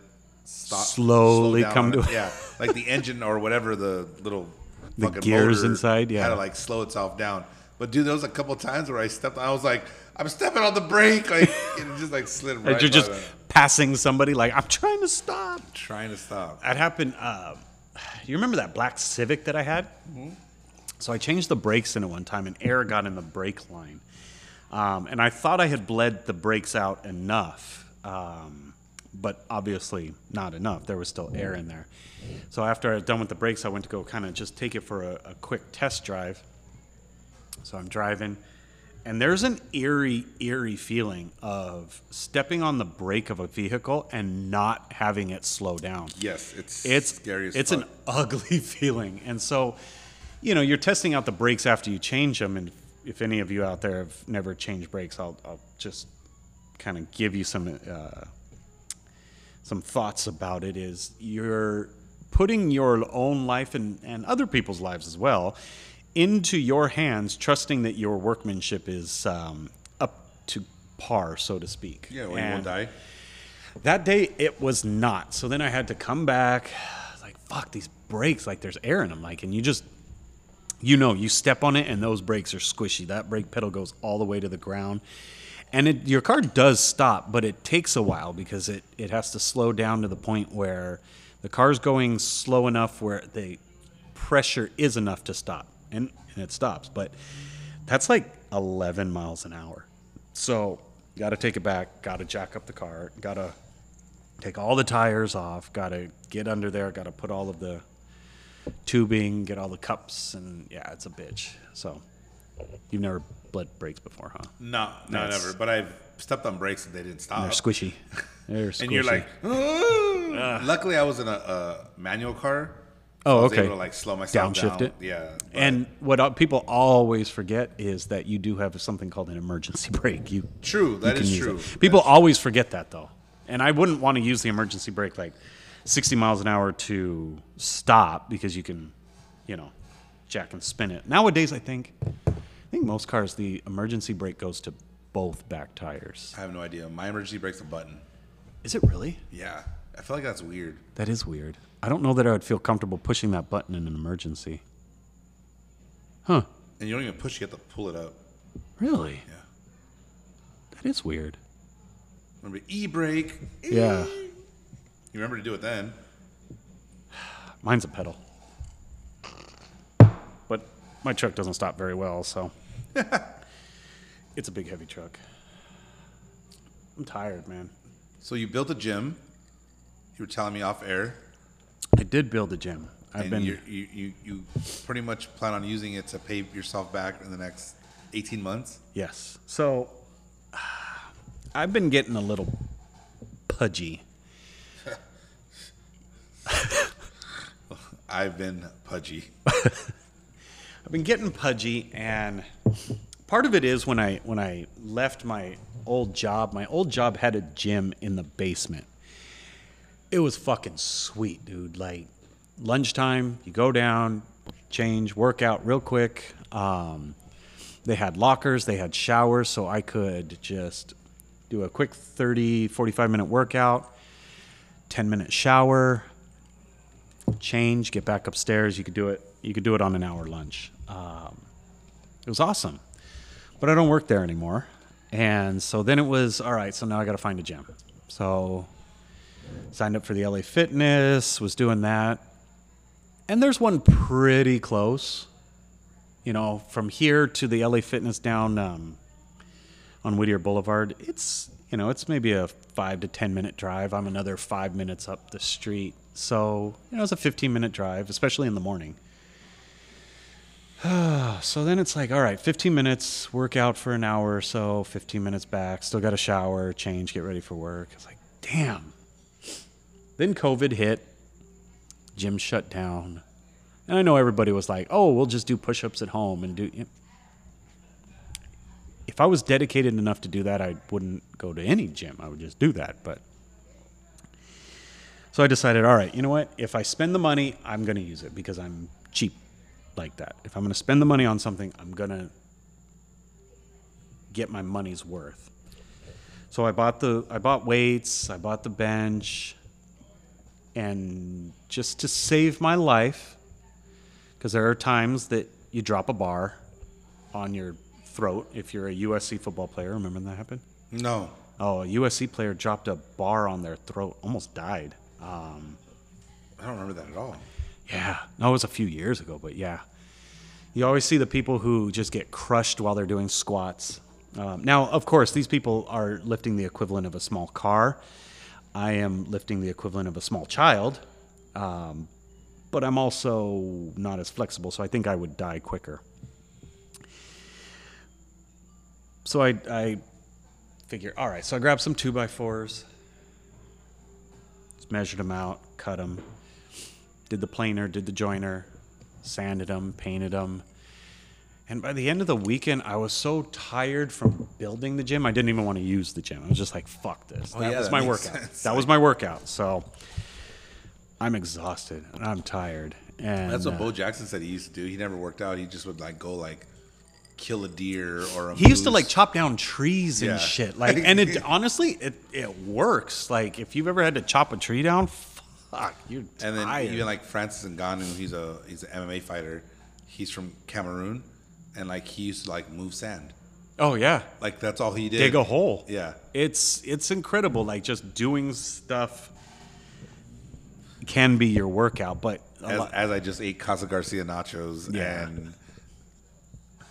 stop Slowly slow come to it. yeah, like the engine or whatever the little The fucking gears inside, yeah. had to like slow itself down. But dude, there was a couple times where I stepped. I was like, I'm stepping on the brake, like and it just like slid right. You're just passing somebody like I'm trying to stop. trying to stop. That happened. Uh, you remember that black Civic that I had? So I changed the brakes in it one time, and air got in the brake line, um, and I thought I had bled the brakes out enough, um, but obviously not enough. There was still air in there. So after I was done with the brakes, I went to go kind of just take it for a, a quick test drive. So I'm driving, and there's an eerie, eerie feeling of stepping on the brake of a vehicle and not having it slow down. Yes, it's It's scary as it's fuck. an ugly feeling, and so you know you're testing out the brakes after you change them. And if any of you out there have never changed brakes, I'll, I'll just kind of give you some uh, some thoughts about it. Is you're putting your own life and, and other people's lives as well into your hands, trusting that your workmanship is um, up to par, so to speak. yeah. Well, you won't die. that day it was not. So then I had to come back. Like fuck these brakes. Like there's air in them. Like and you just, you know, you step on it and those brakes are squishy. That brake pedal goes all the way to the ground, and it, your car does stop, but it takes a while because it it has to slow down to the point where the car's going slow enough where the pressure is enough to stop, and and it stops. But that's like 11 miles an hour. So, got to take it back, got to jack up the car, got to take all the tires off, got to get under there, got to put all of the tubing, get all the cups, and yeah, it's a bitch. So, you've never bled brakes before, huh? No, no, Nice. never. But I've stepped on brakes and they didn't stop. They're squishy. They're squishy. and you're like, "Ah." luckily I was in a, a manual car. Oh, was okay. able to like slow myself Downshift down. it? Yeah. but- and what people always forget is that you do have something called an emergency brake. You True, that you is true. People That's- always forget that though, and I wouldn't want to use the emergency brake like 60 miles an hour to stop because you can, you know, jack and spin it. Nowadays, I think, I think most cars the emergency brake goes to both back tires. I have no idea. My emergency brake's a button. Is it really? Yeah. I feel like that's weird. That is weird. I don't know that I would feel comfortable pushing that button in an emergency. Huh? And you don't even push, you have to pull it up. Really? Yeah. That is weird. Remember e brake? Yeah. You remember to do it then. Mine's a pedal. But my truck doesn't stop very well, so. it's a big, heavy truck. I'm tired, man. So you built a gym. You were telling me off air. I did build a gym. I've and been you're, you you you pretty much plan on using it to pay yourself back in the next 18 months. yes. So I've been getting a little pudgy. I've been pudgy. I've been getting pudgy, and part of it is when I when I left my old job. My old job had a gym in the basement. It was fucking sweet, dude. Like lunchtime, you go down, change, work out real quick. Um, they had lockers, they had showers, so I could just do a quick 30, 45 minute workout, 10 minute shower, change, get back upstairs. You could do it. You could do it on an hour lunch. Um, it was awesome, but I don't work there anymore. And so then it was all right. So now I got to find a gym. So signed up for the LA Fitness. Was doing that, and there's one pretty close. You know, from here to the LA Fitness down um, on Whittier Boulevard, it's you know it's maybe a five to ten minute drive. I'm another five minutes up the street, so you know it's a 15 minute drive, especially in the morning. so then it's like, all right, 15 minutes, work out for an hour or so, 15 minutes back, still got to shower, change, get ready for work. It's like, damn. Then COVID hit, gym shut down. And I know everybody was like, oh, we'll just do push ups at home and do. You know. If I was dedicated enough to do that, I wouldn't go to any gym. I would just do that. But so I decided, all right, you know what? If I spend the money, I'm going to use it because I'm cheap like that. If I'm going to spend the money on something, I'm going to get my money's worth. So I bought the I bought weights, I bought the bench and just to save my life because there are times that you drop a bar on your throat if you're a USC football player. Remember when that happened? No. Oh, a USC player dropped a bar on their throat, almost died. Um, I don't remember that at all. yeah, no, it was a few years ago, but yeah. You always see the people who just get crushed while they're doing squats. Um, now, of course, these people are lifting the equivalent of a small car. I am lifting the equivalent of a small child, um, but I'm also not as flexible, so I think I would die quicker. So I, I figure, all right, so I grabbed some two by fours, just measured them out, cut them, did the planer, did the joiner, sanded them, painted them. And by the end of the weekend, I was so tired from building the gym, I didn't even want to use the gym. I was just like, fuck this. that yeah, was that my workout. sense. That was my workout. So I'm exhausted and I'm tired. And That's what uh, Bo Jackson said he used to do. He never worked out. He just would like go like kill a deer or a he used to like chop down trees and Yeah. shit. Like, and it honestly, it it works. Like, if you've ever had to chop a tree down, fuck, you're And then even like Francis Ngannou, he's a he's an MMA fighter. He's from Cameroon, and like he used to like move sand. oh yeah, Like that's all he did. dig a hole. Yeah. it's it's incredible. Like just doing stuff can be your workout, but As, lot- as I just ate Casa Garcia nachos Yeah. and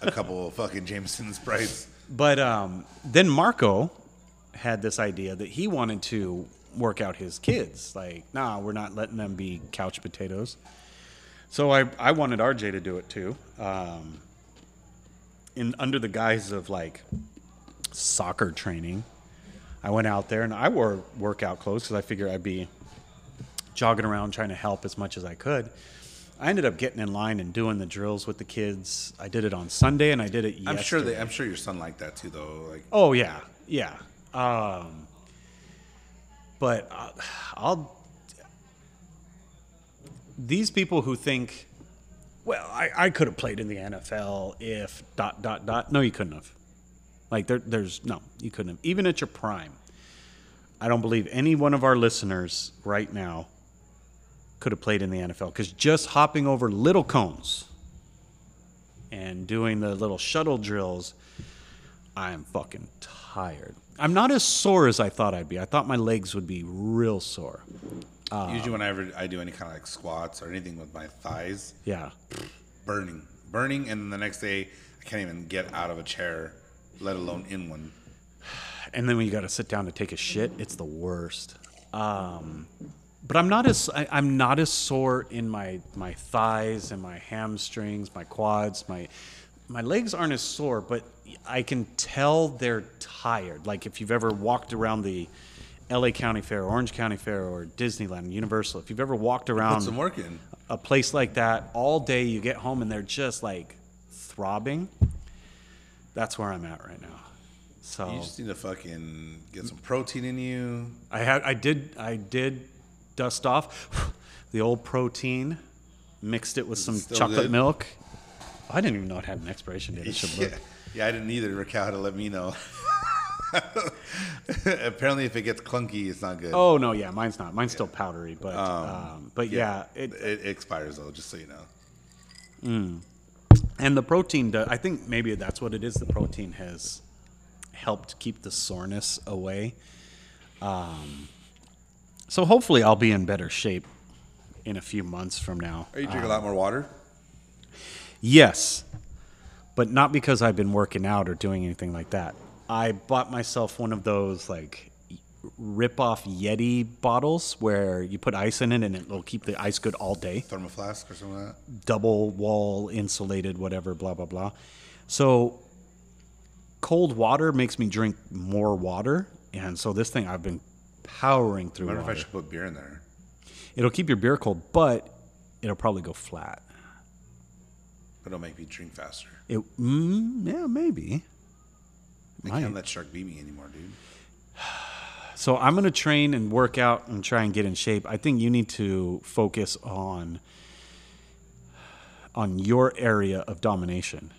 a couple of fucking Jameson sprites. But um, then Marco had this idea that he wanted to work out his kids. Like, nah, we're not letting them be couch potatoes. So I, I wanted RJ to do it too. Um, in under the guise of like soccer training, I went out there and I wore workout clothes because I figured I'd be jogging around trying to help as much as I could. I ended up getting in line and doing the drills with the kids. I did it on Sunday and I did it I'm sure that I'm sure your son liked that too, though. Like Oh yeah, yeah. Um, but uh, I'll. These people who think, well, I, I could have played in the NFL if dot dot dot. No, you couldn't have. Like there, there's no, you couldn't have. Even at your prime, I don't believe any one of our listeners right now could have played in the NFL because just hopping over little cones and doing the little shuttle drills I am fucking tired. I'm not as sore as I thought I'd be. I thought my legs would be real sore. Usually whenever I do any kind of like squats or anything with my thighs, Yeah. burning, burning, and then the next day I can't even get out of a chair, let alone in one. And then when you got to sit down to take a shit, it's the worst. Um, but I'm not as I, I'm not as sore in my my thighs and my hamstrings, my quads, my my legs aren't as sore, but I can tell they're tired. Like if you've ever walked around the LA County Fair, Orange County Fair, or Disneyland, Universal, if you've ever walked around Put some work in. a place like that all day, you get home and they're just like throbbing. That's where I'm at right now. So You just need to fucking get some protein in you. I had I did I did dust off the old protein, mixed it with some still chocolate good? milk. I didn't even know it had an expiration date. It should Yeah. look. yeah, I didn't either. Raquel had to let me know. Apparently, if it gets clunky, it's not good. Oh no, yeah, mine's not. Mine's still powdery, but um, but yeah, it, it, it expires though, just so you know. and the protein. do- I think maybe that's what it is. The protein has helped keep the soreness away. Um, so hopefully, I'll be in better shape in a few months from now. Are you drink a lot more water? Yes, but not because I've been working out or doing anything like that. I bought myself one of those like rip off Yeti bottles where you put ice in it and it'll keep the ice good all day. Thermoflask or something like that? Double wall insulated, whatever, blah, blah, blah. So cold water makes me drink more water. And so this thing I've been powering I through. wonder if I should put beer in there. It'll keep your beer cold, but it'll probably go flat. But it'll make me drink faster. It, mm, yeah, maybe. I Might. can't let Shark beat me anymore, dude. So I'm going to train and work out and try and get in shape. I think you need to focus on on your area of domination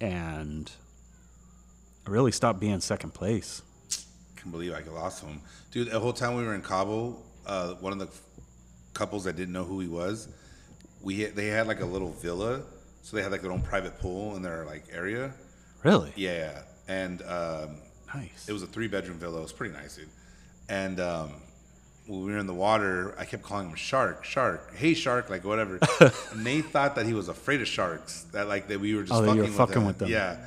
and really stop being second place. I Can't believe I lost him, dude. The whole time we were in Cabo, uh, one of the couples that didn't know who he was, we they had like a little villa, so they had like their own private pool in their like area. Really? Yeah. And um, Nice. it was a three bedroom villa. It was pretty nice, dude. And um, when we were in the water, I kept calling him Shark, Shark, hey Shark, like whatever. and they thought that he was afraid of sharks. That like that we were just Oh, fucking, you were with, fucking him. with them. Yeah.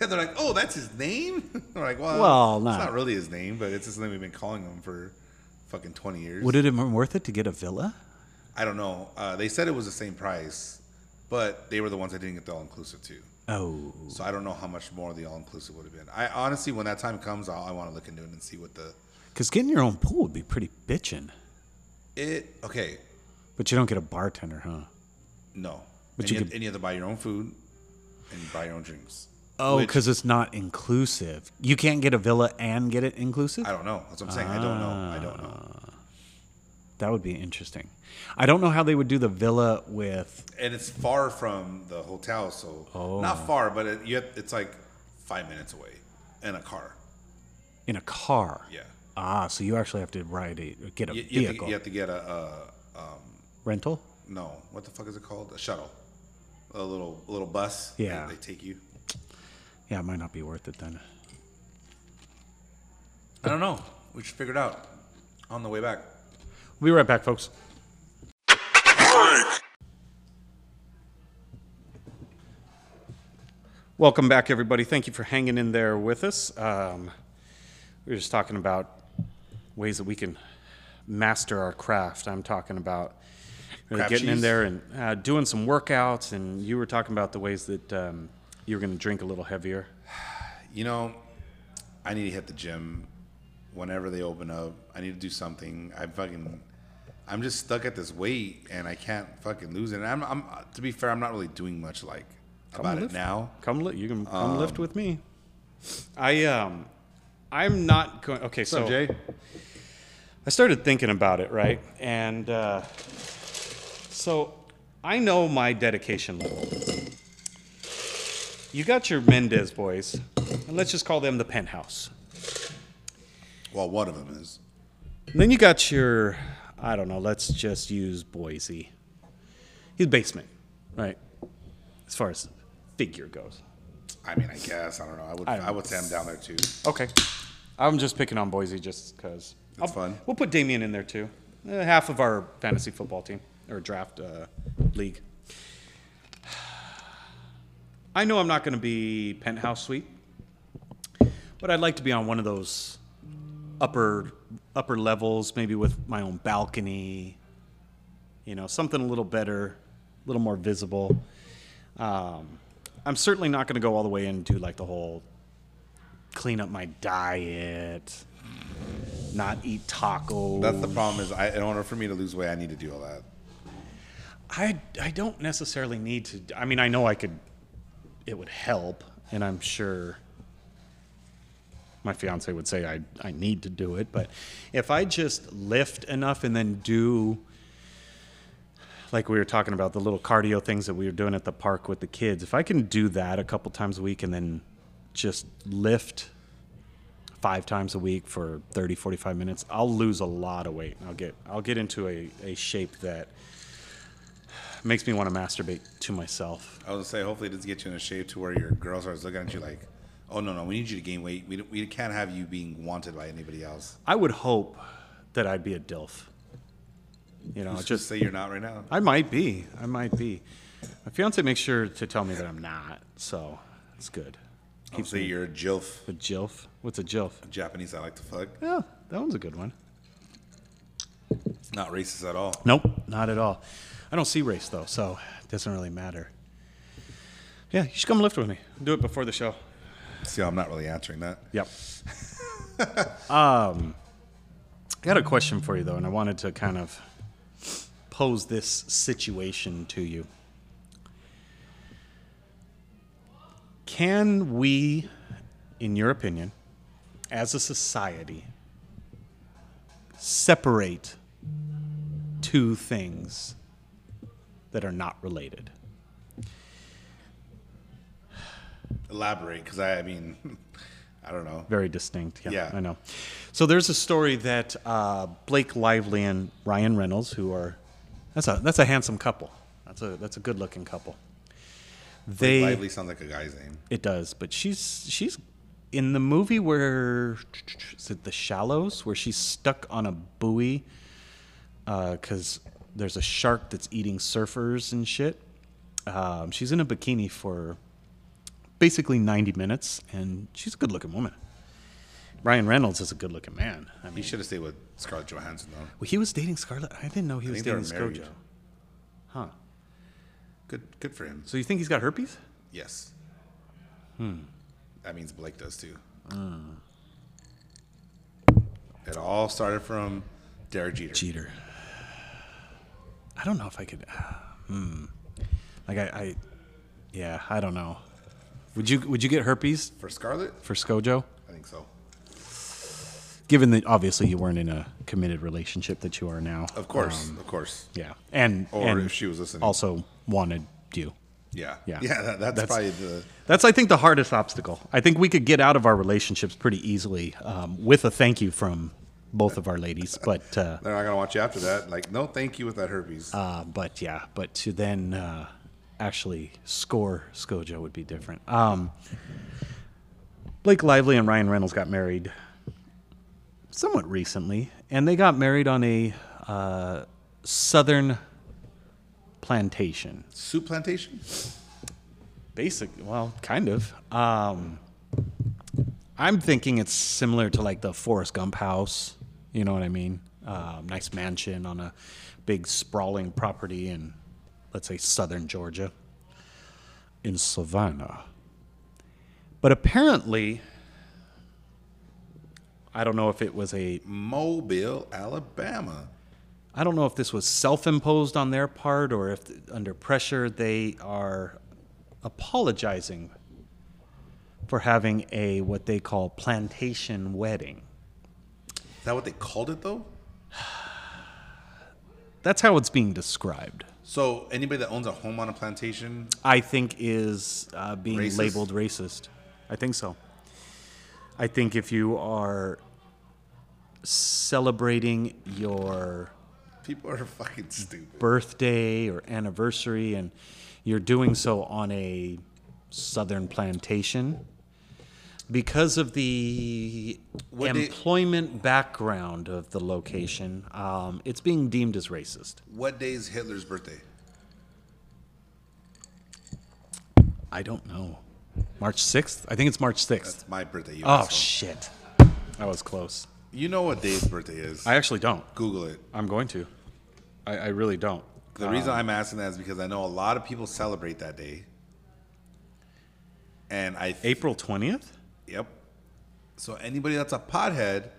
And they're like, oh, that's his name. we're like, well, Well, it's not really his name, but it's just something we've been calling him for fucking twenty years. Would it have been worth it to get a villa? I don't know. Uh, they said it was the same price, but they were the ones that didn't get the all inclusive too. Oh, So I don't know how much more the all inclusive would have been. I honestly, when that time comes, I'll, I want to look into it and see what the because getting your own pool would be pretty bitchin'. it. Okay, But you don't get a bartender, huh? no, But and you you, could- and you have to buy your own food and you buy your own drinks. Oh, because it's not inclusive. You can't get a villa and get it inclusive. I don't know. That's what I'm saying. I don't know. I don't know. That would be interesting. I don't know how they would do the villa with. And it's far from the hotel, so not far, but it, you have, it's like five minutes away in a car. in a car. Yeah, Ah, so you actually have to ride a get a you, you, have, to, vehicle you have to get a, a rental. no. What the fuck is it called? A shuttle. A little a little bus. Yeah. they, they take you. Yeah, it might not be worth it then. I don't know. We should figure it out on the way back. We'll be right back, folks. Welcome back, everybody. Thank you for hanging in there with us. Um, we were just talking about ways that we can master our craft. I'm talking about really Craft getting in there and uh, doing some workouts, and you were talking about the ways that um, you were going to drink a little heavier. You know, I need to hit the gym whenever they open up. I need to do something. I fucking, I'm just stuck at this weight and I can't fucking lose it. And I'm, I'm to be fair, I'm not really doing much like about it lift. now. Come, li- you can come lift with me. I um, I'm not going. Okay, so Jay? I started thinking about it, right? And uh, so I know my dedication level. You got your Mendez boys, and let's just call them the penthouse. Well, one of them is. And then you got your, I don't know, let's just use Boise. He's basement, right? As far as figure goes. I mean, I guess I don't know. I would, I I, would say I'm down there too. Okay. I'm just picking on Boise just because. It's fun. We'll put Damien in there too. Uh, half of our fantasy football team or draft uh, league. I know I'm not going to be penthouse suite, but I'd like to be on one of those upper upper levels, maybe with my own balcony. You know, something a little better, a little more visible. Um, I'm certainly not going to go all the way into like the whole clean up my diet, not eat tacos. That's the problem. Is I, in order for me to lose weight, I need to do all that. I I don't necessarily need to. I mean, I know I could. It would help, and I'm sure my fiance would say I I need to do it. But if I just lift enough and then do, like we were talking about the little cardio things that we were doing at the park with the kids, if I can do that a couple times a week and then just lift five times a week for 30 45 minutes i'll lose a lot of weight i'll get i'll get into a, a shape that makes me want to masturbate to myself. I was gonna say, hopefully, it doesn't get you in a shape to where your girls are looking at you like, "Oh no, no, we need you to gain weight. We we can't have you being wanted by anybody else." I would hope that I'd be a DILF. You know, Just just say you're not right now. I might be. I might be. My fiance makes sure to tell me that I'm not, so it's good. Oh, Keep say you're a jilf. A JILF? What's a JILF? Japanese, I like to fuck. Yeah, that one's a good one. It's not racist at all. Nope, not at all. I don't see race though, so it doesn't really matter. Yeah, you should come lift with me. Do it before the show. See, I'm not really answering that. Yep. um, I got a question for you though, and I wanted to kind of pose this situation to you. Can we, in your opinion, as a society, separate two things that are not related? Elaborate, because I, I mean, I don't know. Very distinct. Yeah, Yeah. I know. So there's a story that uh, Blake Lively and Ryan Reynolds, who are that's a that's a handsome couple. That's a that's a good looking couple. They Lively sounds like a guy's name. it does, but she's she's in the movie where is it The Shallows, where she's stuck on a buoy because there's a shark that's eating surfers and shit. Um, she's in a bikini for basically 90 minutes, and she's a good looking woman. Ryan Reynolds is a good looking man. I He should have stayed with Scarlett Johansson though. well, he was dating Scarlett. I didn't know he I was think they were dating. ScarJo. Huh. Good, good for him. So you think he's got herpes? Yes. Hmm. That means Blake does too. It all started from Derek Jeter. Jeter. I don't know if I could. Hmm. Like I, I, yeah, I don't know. Would you would you get herpes For Scarlett? for ScoJo? I think so. Given that obviously you weren't in a committed relationship that you are now. Of course, Um, of course. yeah, and Or and if she was listening. also wanted you. Yeah, Yeah. yeah. That, that's, That's- probably the. That's I think the hardest obstacle. I think we could get out of our relationships pretty easily um, with a thank you from both of our ladies, but. Uh, They're not gonna watch you after that. Like, no, thank you with that herpes. Uh, but yeah, but to then uh, actually score ScoJo would be different. Um, Blake Lively and Ryan Reynolds got married somewhat recently, and they got married on a uh, southern plantation. Soup plantation. Basic, well, kind of. Um, I'm thinking it's similar to like the Forrest Gump house. You know what I mean? Um, nice mansion on a big sprawling property in, let's say, southern Georgia, in Savannah. But apparently, I don't know if it was a Mobile, Alabama. I don't know if this was self-imposed on their part or if under pressure they are apologizing for having a what they call plantation wedding. Is that what they called it though? That's how it's being described. So anybody that owns a home on a plantation, I think is uh, being Racist? labeled racist. I think so. I think if you are celebrating your people are fucking stupid. birthday or anniversary and you're doing so on a southern plantation because of the What day- employment background of the location um, it's being deemed as racist What day is Hitler's birthday? i don't know march 6th i think it's march 6th That's my birthday. You oh asshole. shit that was close You know what Dave's birthday is? I actually don't. Google it. I'm going to. I, I really don't. The reason I'm asking that is because I know a lot of people celebrate that day. And I th- April 20th Yep. So anybody that's a pothead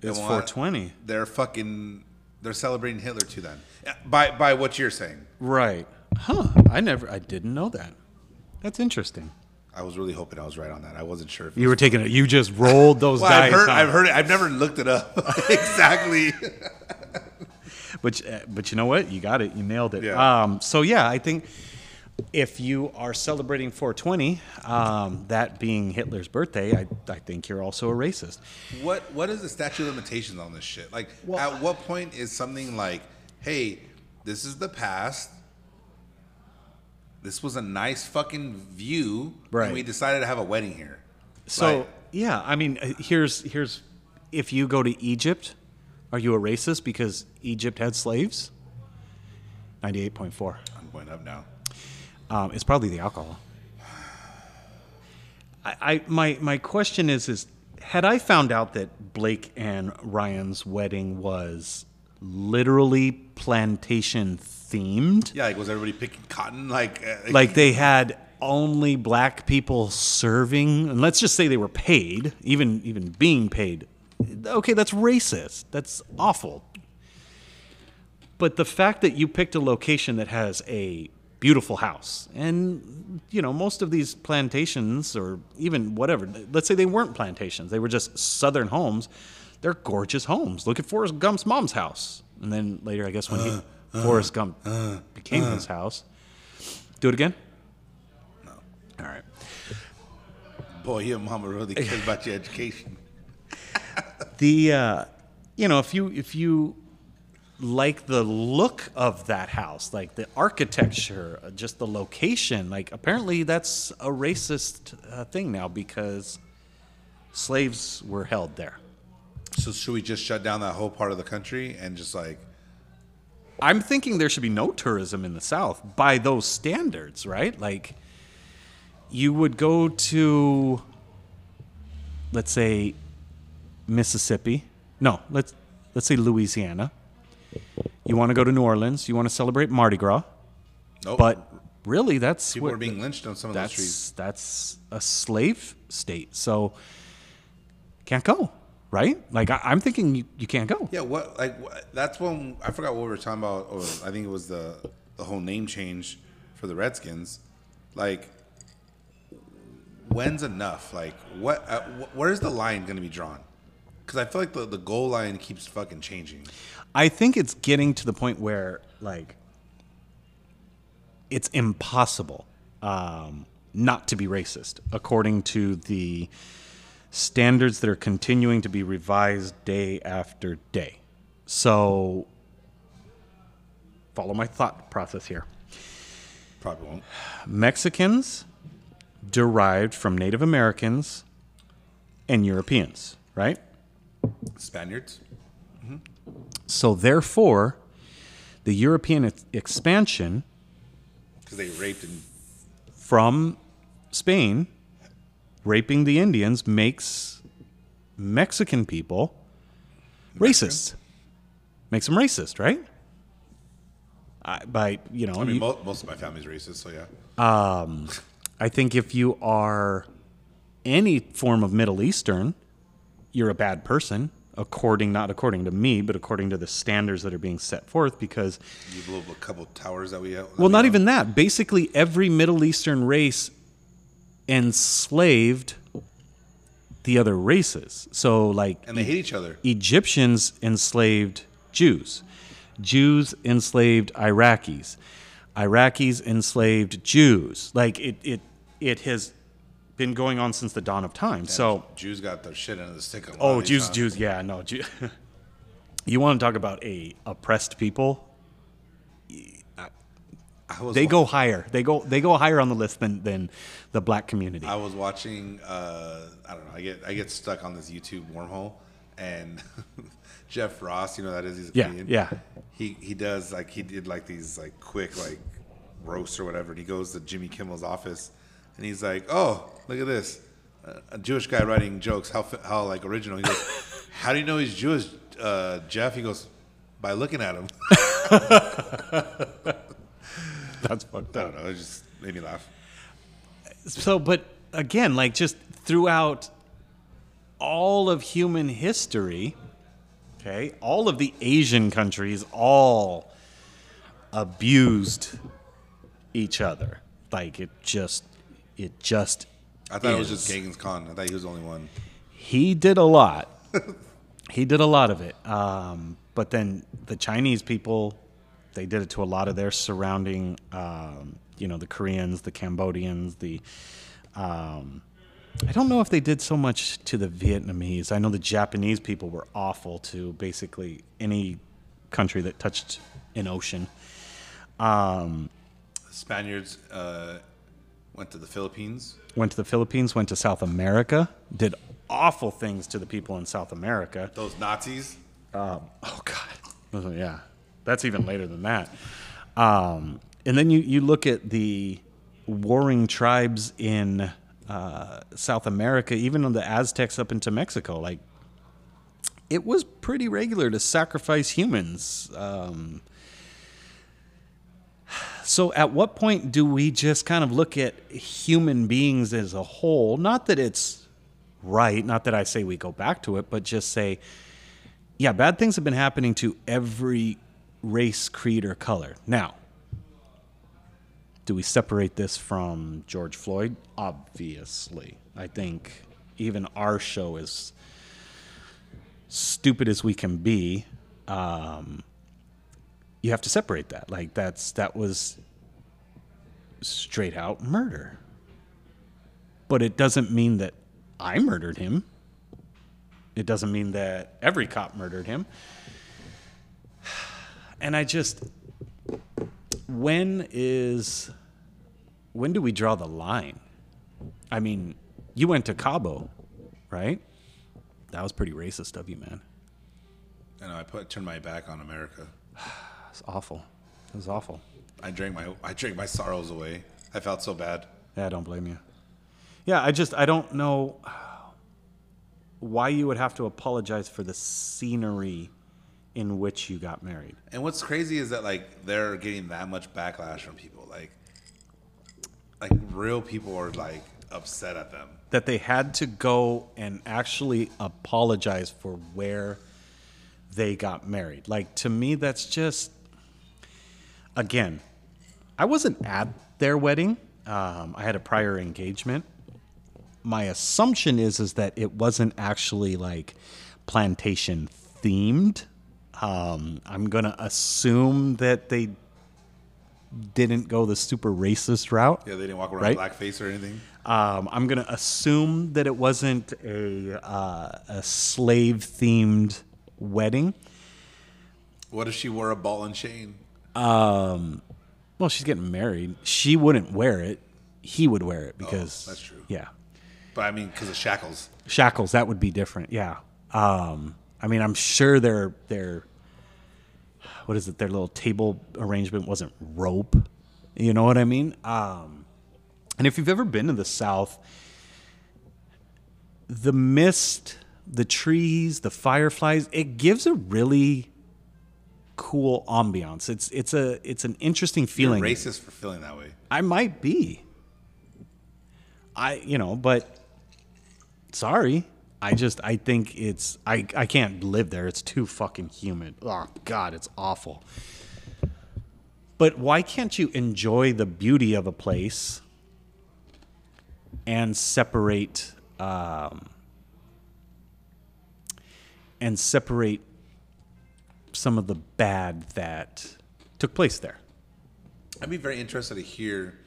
they want- 420. They're fucking they're celebrating Hitler too then. By by what you're saying. Right. Huh. I never, I didn't know that. That's interesting. I was really hoping I was right on that. I wasn't sure if You were taking it, you just rolled those well, dice. I've heard huh? I've heard it. I've never looked it up exactly. But uh, but you know what? You got it. You nailed it. Yeah. Um, so yeah, I think if you are celebrating 420, um, that being Hitler's birthday, I, I think you're also a racist. What what is the statute of limitations on this shit? Like, at what point is something like, hey, this is the past. This was a nice fucking view, Right. And we decided to have a wedding here. So Like- yeah, I mean, uh, here's here's if you go to Egypt, are you a racist because Egypt had slaves? 98.4. I'm going up now. Um, it's probably the alcohol. I, I my my question is is had I found out that Blake and Ryan's wedding was literally plantation themed, Yeah, like was everybody picking cotton? Like, uh, like they had only black people serving, and let's just say they were paid, even even being paid. Okay, that's racist. That's awful. But the fact that you picked a location that has a beautiful house, and you know most of these plantations, or even whatever, let's say they weren't plantations, they were just southern homes. They're gorgeous homes. Look at Forrest Gump's mom's house, and then later, I guess when he, uh, uh, Forrest Gump uh, became his house. Do it again. No. All right. boy, your mama really cares about your education. the uh, you know if you if you like the look of that house like the architecture uh, just the location like apparently that's a racist uh, thing now because slaves were held there. So should we just shut down that whole part of the country and just like i'm thinking there should be no tourism in the south by those standards right? Like you would go to let's say mississippi. No let's let's say louisiana you want to go to new orleans you want to celebrate mardi gras nope? but really that's people what- are being lynched on some of those streets. that's a slave state so can't go right like I, i'm thinking you, you can't go Yeah, what like what, that's when I forgot what we were talking about. Or I think it was the the whole name change for the Redskins. Like, when's enough? Like, what? Uh, wh- where's the line going to be drawn? Because I feel like the the goal line keeps fucking changing. I think it's getting to the point where like it's impossible um, not to be racist, according to the standards that are continuing to be revised day after day. So, follow my thought process here. Probably won't. Mexicans derived from Native Americans and Europeans, right? Spaniards. So, therefore, the European expansion Because they raped and from Spain, raping the Indians makes Mexican people racist. Makes them racist, right? I, by you know, I mean, you- mo- most of my family's racist, so yeah. Um, I think if you are any form of Middle Eastern, you're a bad person, according not according to me, but according to the standards that are being set forth. Because You blew up a couple towers that we that Well, we not own. even that. Basically, every Middle Eastern race enslaved the other races. So, like, And they hate each other. Egyptians enslaved Jews, Jews enslaved Iraqis, Iraqis enslaved Jews. Like, it, it, it has been going on since the dawn of time. so, Jews got their shit under the stick. oh, Jews. Jews, yeah, no, Jew. you want to talk about a oppressed people? I was They wa- go higher. They go they go higher on the list than than the black community. I was watching. Uh, I don't know. I get I get stuck on this YouTube wormhole, and Jeff Ross, you know that is. He's a Yeah, comedian. yeah. He he does like he did like these like quick like roasts or whatever. And he goes to Jimmy Kimmel's office, and he's like, "Oh, look at this." A Jewish guy writing jokes, how how like original. He goes, How do you know he's Jewish, uh, Jeff? He goes, by looking at him. That's fucked up. I don't know. It just made me laugh. So, but again, like just throughout all of human history, okay, all of the Asian countries all abused each other. Like it just, it just. I thought it was just Genghis Khan. I thought he was the only one. He did a lot. he did a lot of it. Um, but then the Chinese people, they did it to a lot of their surrounding, um, you know, the Koreans, the Cambodians, the. Um, I don't know if they did so much to the Vietnamese. I know the Japanese people were awful to basically any country that touched an ocean. Um, Spaniards uh, went to the Philippines. went to the Philippines, went to South America, did awful things to the people in South America. Those Nazis. Oh God, yeah, that's even later than that. Um, and then you you look at the warring tribes in uh, South America, even on the Aztecs up into Mexico. Like it was pretty regular to sacrifice humans. Um, so, at what point do we just kind of look at human beings as a whole? Not that it's right, not that I say we go back to it, but just say, yeah, bad things have been happening to every race, creed, or color. Now, do we separate this from George Floyd? Obviously. I think even our show is stupid as we can be. Um, you have to separate that. Like that's that was straight out murder. But it doesn't mean that I murdered him. It doesn't mean that every cop murdered him. And I just when is when do we draw the line? I mean, you went to Cabo, right? That was pretty racist of you, man. I know. I put turned my back on America. It's awful. It was awful. I drank my I drank my sorrows away. I felt so bad. Yeah, I don't blame you. Yeah, I just I don't know why you would have to apologize for the scenery in which you got married. And what's crazy is that like they're getting that much backlash from people. Like, like real people are like upset at them. That they had to go and actually apologize for where they got married. Like to me that's just again, I wasn't at their wedding. Um, I had a prior engagement. My assumption is is that it wasn't actually like plantation themed. Um, I'm gonna assume that they didn't go the super racist route. Yeah, they didn't walk around Right. blackface or anything. Um, I'm gonna assume that it wasn't a uh, a slave themed wedding. What if she wore a ball and chain? Well, she's getting married. She wouldn't wear it. He would wear it because Oh, that's true. Yeah, But I mean, because of shackles. shackles that would be different. Yeah. Um, I mean, I'm sure their their what is it? Their little table arrangement wasn't rope. You know what I mean? Um, and if you've ever been to the South, the mist, the trees, the fireflies, it gives a really cool ambiance. It's it's a it's an interesting You're feeling. racist for feeling that way. I might be. I you know, but sorry. I just I think it's I I can't live there. It's too fucking humid. Oh god, it's awful. But why can't you enjoy the beauty of a place and separate um, and separate some of the bad that took place there? I'd be very interested to hear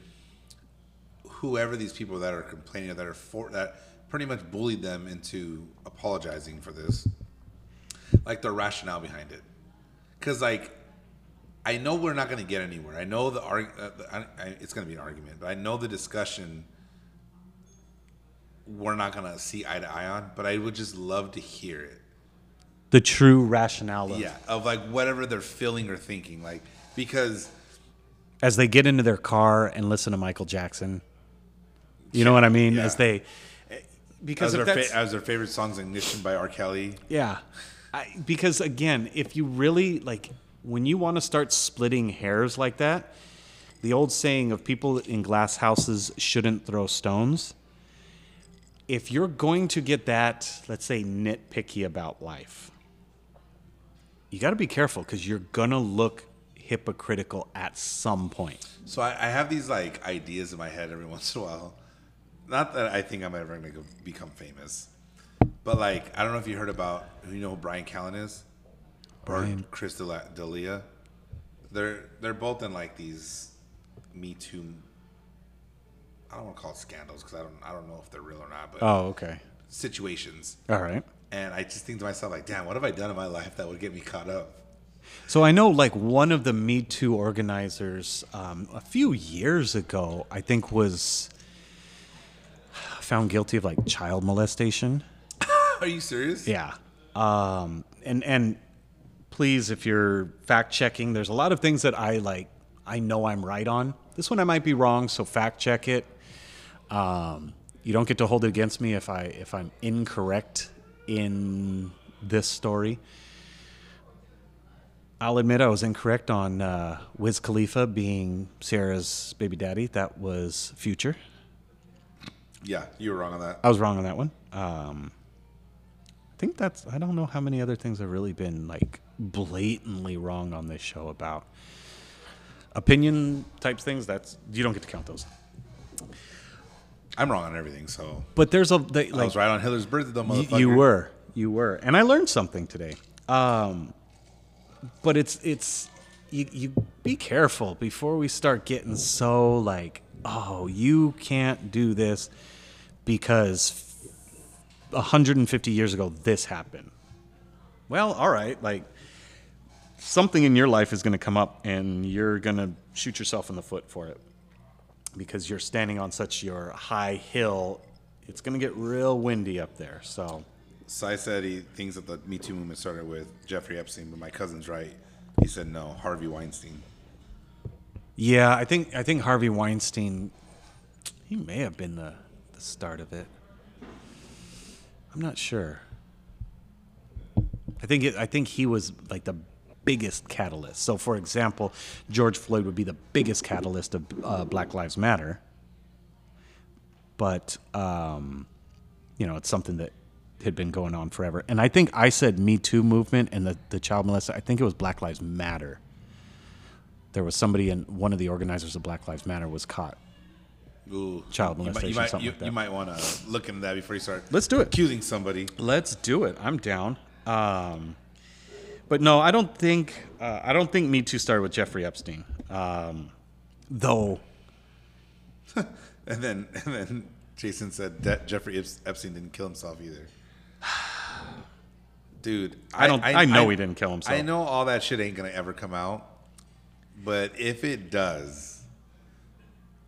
whoever these people that are complaining that are for that pretty much bullied them into apologizing for this, like the rationale behind it. Because like, I know we're not going to get anywhere. I know the uh, it's going to be an argument, but I know the discussion we're not going to see eye to eye on. But I would just love to hear it. The true rationale of Yeah, of like whatever they're feeling or thinking, like because. as they get into their car and listen to Michael Jackson. You know what I mean? Yeah. As they because as their, fa- as their favorite songs, "Ignition" by R. Kelly. Yeah. I, because again, if you really like, when you want to start splitting hairs like that, the old saying of people in glass houses shouldn't throw stones. If you're going to get that, let's say, nitpicky about life, you got to be careful because you're to look hypocritical at some point. So I, I have these like ideas in my head every once in a while. Not that I think I'm ever to become famous, but like I don't know if you heard about you know who Brian Callen is, Brian. or Chris. D'Elia. They're they're both in like these Me Too. I don't want to call it scandals because I don't I don't know if they're real or not, but Oh, okay. situations. All right. And I just think to myself like, damn, what have I done in my life that would get me caught up? So I know, like one of the Me Too organizers, um, a few years ago, I think was found guilty of like child molestation. Are you serious? Yeah. Um, and and please, if you're fact checking, there's a lot of things that I like. I know I'm right on. This one I might be wrong, so fact check it. Um, you don't get to hold it against me if I if I'm incorrect in this story. I'll admit I was incorrect on uh, Wiz Khalifa being Ciara's baby daddy. That was Future. Yeah, you were wrong on that. I was wrong on that one. Um, I think that's. I don't know how many other things I've really been like blatantly wrong on this show about. Opinion types things. That's you don't get to count those. I'm wrong on everything, so But there's a they, I was right on Hitler's birthday, though, you, motherfucker. you were you were, and I learned something today. Um, but it's it's you you be careful before we start getting so like oh you can't do this because 150 years ago this happened. Well, all right, like something in your life is going to come up and you're going to shoot yourself in the foot for it because you're standing on such your high hill. It's going to get real windy up there. So, Sai said he thinks that the Me Too movement started with Jeffrey Epstein, but my cousin's right. He said no, Harvey Weinstein. yeah, I think I think Harvey Weinstein he may have been the the start of it. I'm not sure. I think it, I think he was like the biggest catalyst. So, for example, George Floyd would be the biggest catalyst of uh, Black Lives Matter. But um, you know, it's something that had been going on forever. And I think I said Me Too movement and the, the child molester. I think it was Black Lives Matter. There was somebody in one of the organizers of Black Lives Matter was caught. Ooh, Child you might, molestation, you might, you, like you might want to look into that before you start. Let's do it. Accusing somebody. Let's do it. I'm down. Um, but no, I don't think uh, I don't think Me Too started with Jeffrey Epstein. Um, though And then, and then Jason said that Jeffrey Epstein didn't kill himself either. Dude, I don't- I know he didn't kill himself. I know all that shit ain't gonna ever come out, but if it does,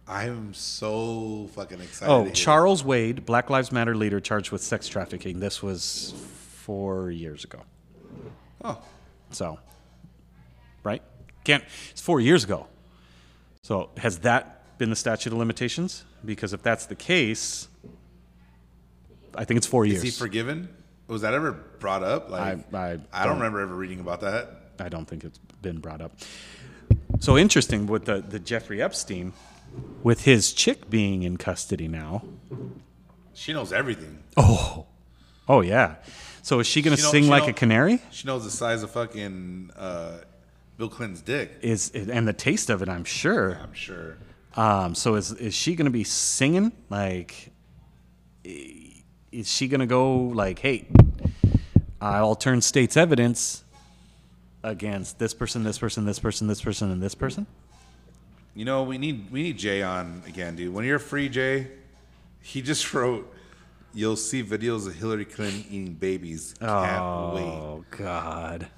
I'm so fucking excited. oh Charles Wade, Black Lives Matter leader charged with sex trafficking. This was four years ago. Oh, So, right? Can't. It's four years ago. So has that been the statute of limitations? Because if that's the case, I think it's four years. is he forgiven? Was that ever brought up? Like, I- I don't don't- remember ever reading about that. I don't think it's been brought up. So interesting with the, the Jeffrey Epstein, with his chick being in custody now. She knows everything. Oh, oh yeah. So is she going to She know- sing she like know- a canary? She knows the size of fucking uh, Bill Clinton's dick. Is and the taste of it, I'm sure. I'm sure. Um, so is is she going to be singing like? i- Is she going to go like, "Hey, I'll turn state's evidence against this person, this person, this person, this person, and this person"? You know, we need we need Jay on again, dude. When you're free, Jay, he just wrote, "You'll see videos of Hillary Clinton eating babies. Can't wait." Oh God.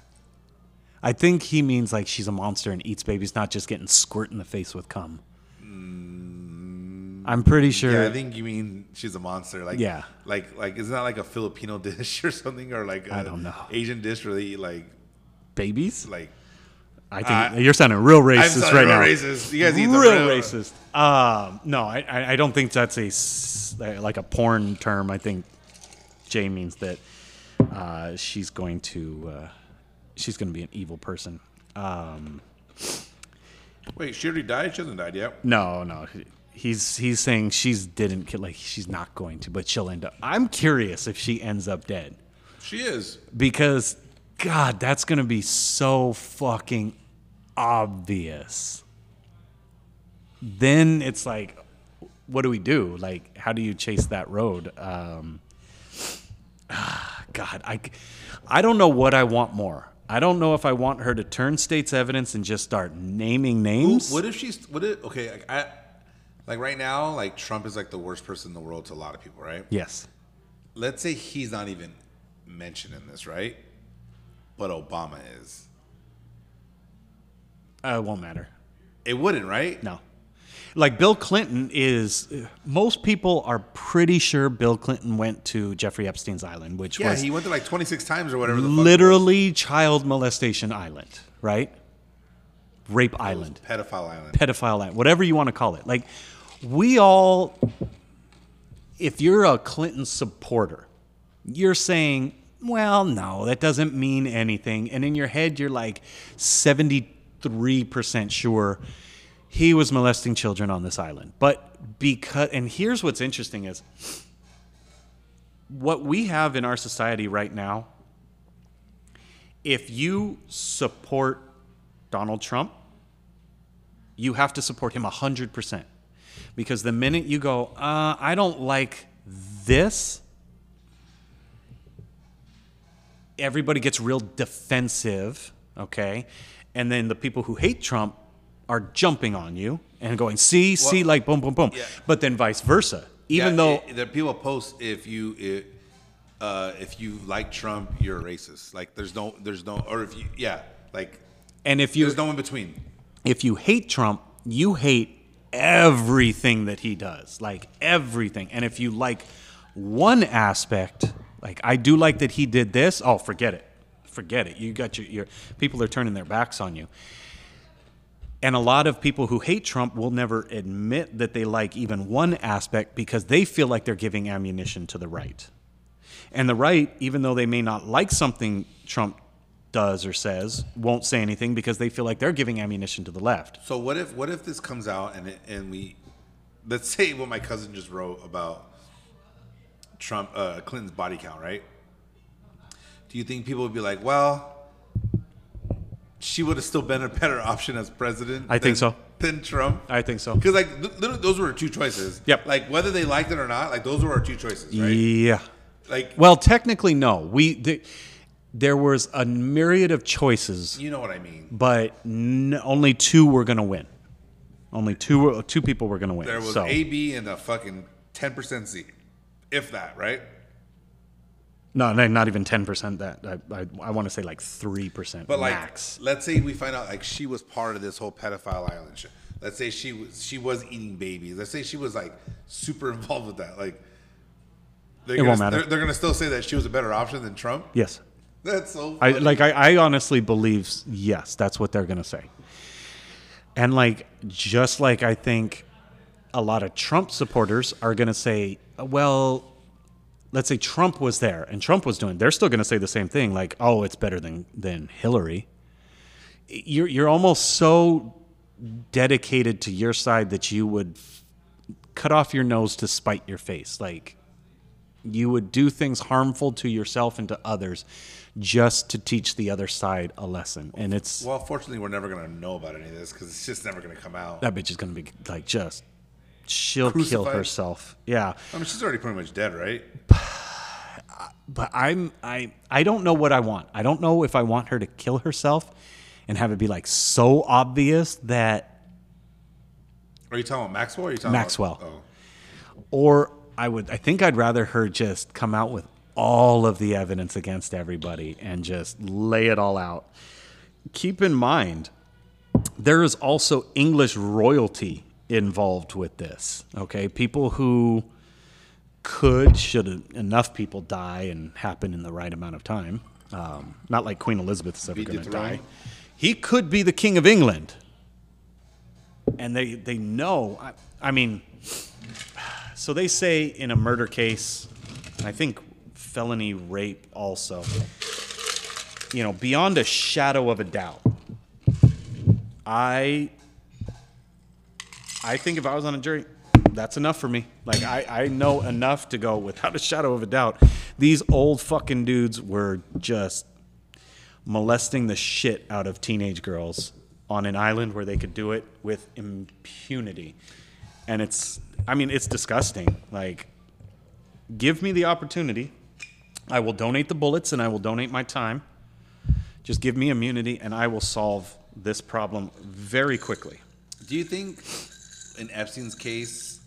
I think he means like she's a monster and eats babies, not just getting squirt in the face with cum. Mm. I'm pretty sure. Yeah, I think you mean she's a monster. Like, Yeah. like, like, isn't that like a Filipino dish or something, or like I don't know. Asian dish where they eat like, babies. like, I think you're sounding real racist right real now. racist. You guys real real- racist. Um, no, I, I I don't think that's a like a porn term. I think Jay means that uh, she's going to uh, she's going to be an evil person. Um, Wait, she already died. She hasn't died yet. no, no. He's he's saying she's didn't kill like she's not going to, but she'll end up. I'm curious if she ends up dead She is. because God, that's going to be so fucking obvious. Then it's like, what do we do? Like, how do you chase that road? Um, God, I, I don't know what I want more. I don't know if I want her to turn state's evidence and just start naming names. What if she's? What if? Okay, like, I, like right now, like Trump is like the worst person in the world to a lot of people, right? yes. Let's say he's not even mentioned in this, right? But Obama is. Uh, it won't matter. It wouldn't, right? No. Like Bill Clinton is, most people are pretty sure Bill Clinton went to Jeffrey Epstein's island, which Yeah, was he went there like 26 times or whatever. The fuck it was. literally child molestation island, right? Rape island, pedophile island. pedophile island, whatever you want to call it. Like, we all, if you're a Clinton supporter, you're saying, well, no, that doesn't mean anything. And in your head, you're like 73% sure he was molesting children on this island. But because, and here's what's interesting is what we have in our society right now, if you support Donald Trump, you have to support him 100%. Because the minute you go, uh, I don't like this, everybody gets real defensive, okay? And then the people who hate Trump are jumping on you and going, see, see, like boom, boom, boom. yeah. But then vice versa. Even Yeah, though, it- the people post if you it, uh, if you like Trump, you're a racist. Like there's no there's no or if you yeah like and if you there's no in between. if you hate Trump, you hate everything that he does, like everything. And if you like one aspect, like I do like that he did this, oh, forget it. Forget it. You got your, your people are turning their backs on you. And a lot of people who hate Trump will never admit that they like even one aspect because they feel like they're giving ammunition to the right. And the right, even though they may not like something Trump does or says, won't say anything because they feel like they're giving ammunition to the left. So what if what if this comes out and it, and we let's say what my cousin just wrote about Trump uh, Clinton's body count, right? Do you think people would be like, well, she would have still been a better option as president? I think so. Than Trump. I think so. Because like th- th- those were our two choices. Yep. Like whether they liked it or not, like those were our two choices, right? Yeah. Like Well, technically, no. We the, there was a myriad of choices, you know what I mean. but n- only two were going to win. Only two were- two people were going to win. There was so, A, B, and a fucking ten percent Z, if that, right? no, no, not even ten percent. That I, I, I want to say like three percent But like, let's say we find out like she was part of this whole pedophile island shit. Let's say she was she was eating babies. Let's say she was like super involved with that. Like, they're It gonna, won't matter. They're, they're gonna still say that she was a better option than Trump. Yes. That's so. I like I, I honestly believe yes, that's what they're gonna say. And like just like I think a lot of Trump supporters are gonna say, well, let's say Trump was there and Trump was doing, they're still gonna say the same thing, like, oh, it's better than than Hillary. You're you're almost so dedicated to your side that you would cut off your nose to spite your face. Like you would do things harmful to yourself and to others just to teach the other side a lesson. And it's well, fortunately, we're never gonna know about any of this because it's just never gonna come out. that bitch is gonna be like just she'll kill herself. Yeah. I mean, she's already pretty much dead, right? But I'm I I don't know what I want. I don't know if I want her to kill herself and have it be like so obvious that Are you talking about Maxwell? Or are you talking Maxwell. About, oh. or I would I think I'd rather her just come out with all of the evidence against everybody and just lay it all out. Keep in mind there is also English royalty involved with this. Okay? People who could should enough people die and happen in the right amount of time. Um, not like Queen Elizabeth is ever going to die. he could be the king of England. And they they know. I, I mean, so they say in a murder case, I think felony rape also. You know, beyond a shadow of a doubt, I I think if I was on a jury, that's enough for me. Like I, I know enough to go without a shadow of a doubt. These old fucking dudes were just molesting the shit out of teenage girls on an island where they could do it with impunity. And it's I mean, it's disgusting. Like give me the opportunity. I will donate the bullets and I will donate my time. Just give me immunity and I will solve this problem very quickly. Do you think in Epstein's case,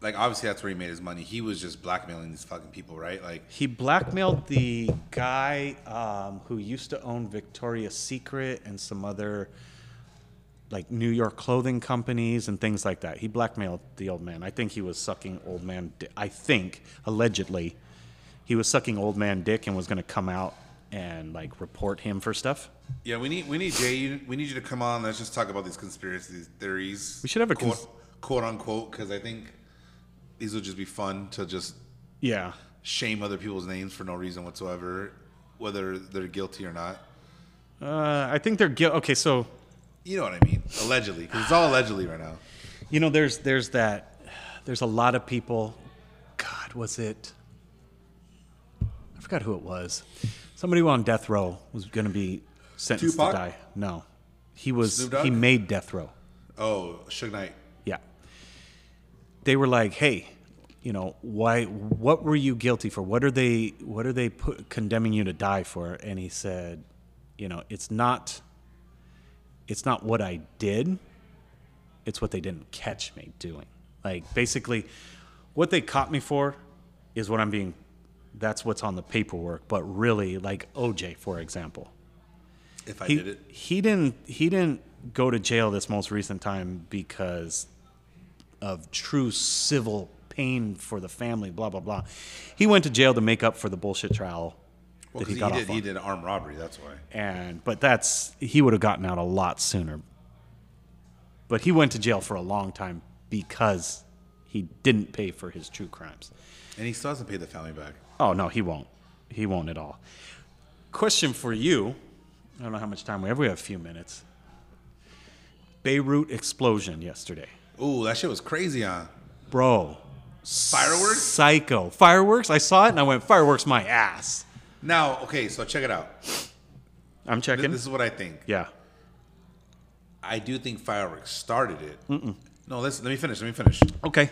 like obviously that's where he made his money. He was just blackmailing these fucking people, right? Like He blackmailed the guy um, who used to own Victoria's Secret and some other like New York clothing companies and things like that. He blackmailed the old man. I think he was sucking old man. Di- I think allegedly he was sucking old man dick and was going to come out and like report him for stuff. Yeah, we need we need Jay. You, we need you to come on. Let's just talk about these conspiracy theories. We should have a quote, cons- quote unquote because I think these would just be fun to just Yeah. shame other people's names for no reason whatsoever, whether they're guilty or not. Uh, I think they're guilty. Okay, so You know what I mean? Allegedly, because it's all allegedly right now. You know, there's there's that there's a lot of people. God, was it? I forgot who it was. Somebody on death row was going to be sentenced Tupac? to die. No, he was. Snoop Dogg? He made death row. Oh, Suge Knight. Yeah. They were like, "Hey, you know, why? What were you guilty for? What are they? What are they put, condemning you to die for?" And he said, "You know, it's not. It's not what I did. It's what they didn't catch me doing. Like basically, what they caught me for is what I'm being. That's what's on the paperwork. But really, like OJ, for example." If I he, did it, he didn't he didn't go to jail this most recent time because of true civil pain for the family blah blah blah he went to jail to make up for the bullshit trial well, that he got he, off did on. he did armed robbery. That's why. and but that's he would have gotten out a lot sooner but he went to jail for a long time because he didn't pay for his true crimes And he still hasn't paid the family back. Oh no, he won't. He won't at all. Question for you. I don't know how much time we have. We have a few minutes. Beirut explosion yesterday. Ooh, that shit was crazy, huh? Bro. Fireworks? Psycho. Fireworks? I saw it and I went, fireworks my ass. Now, okay, so check it out. I'm Th- checking. This is what I think. yeah. I do think fireworks started it. No, let's, let me finish. Let me finish. Okay.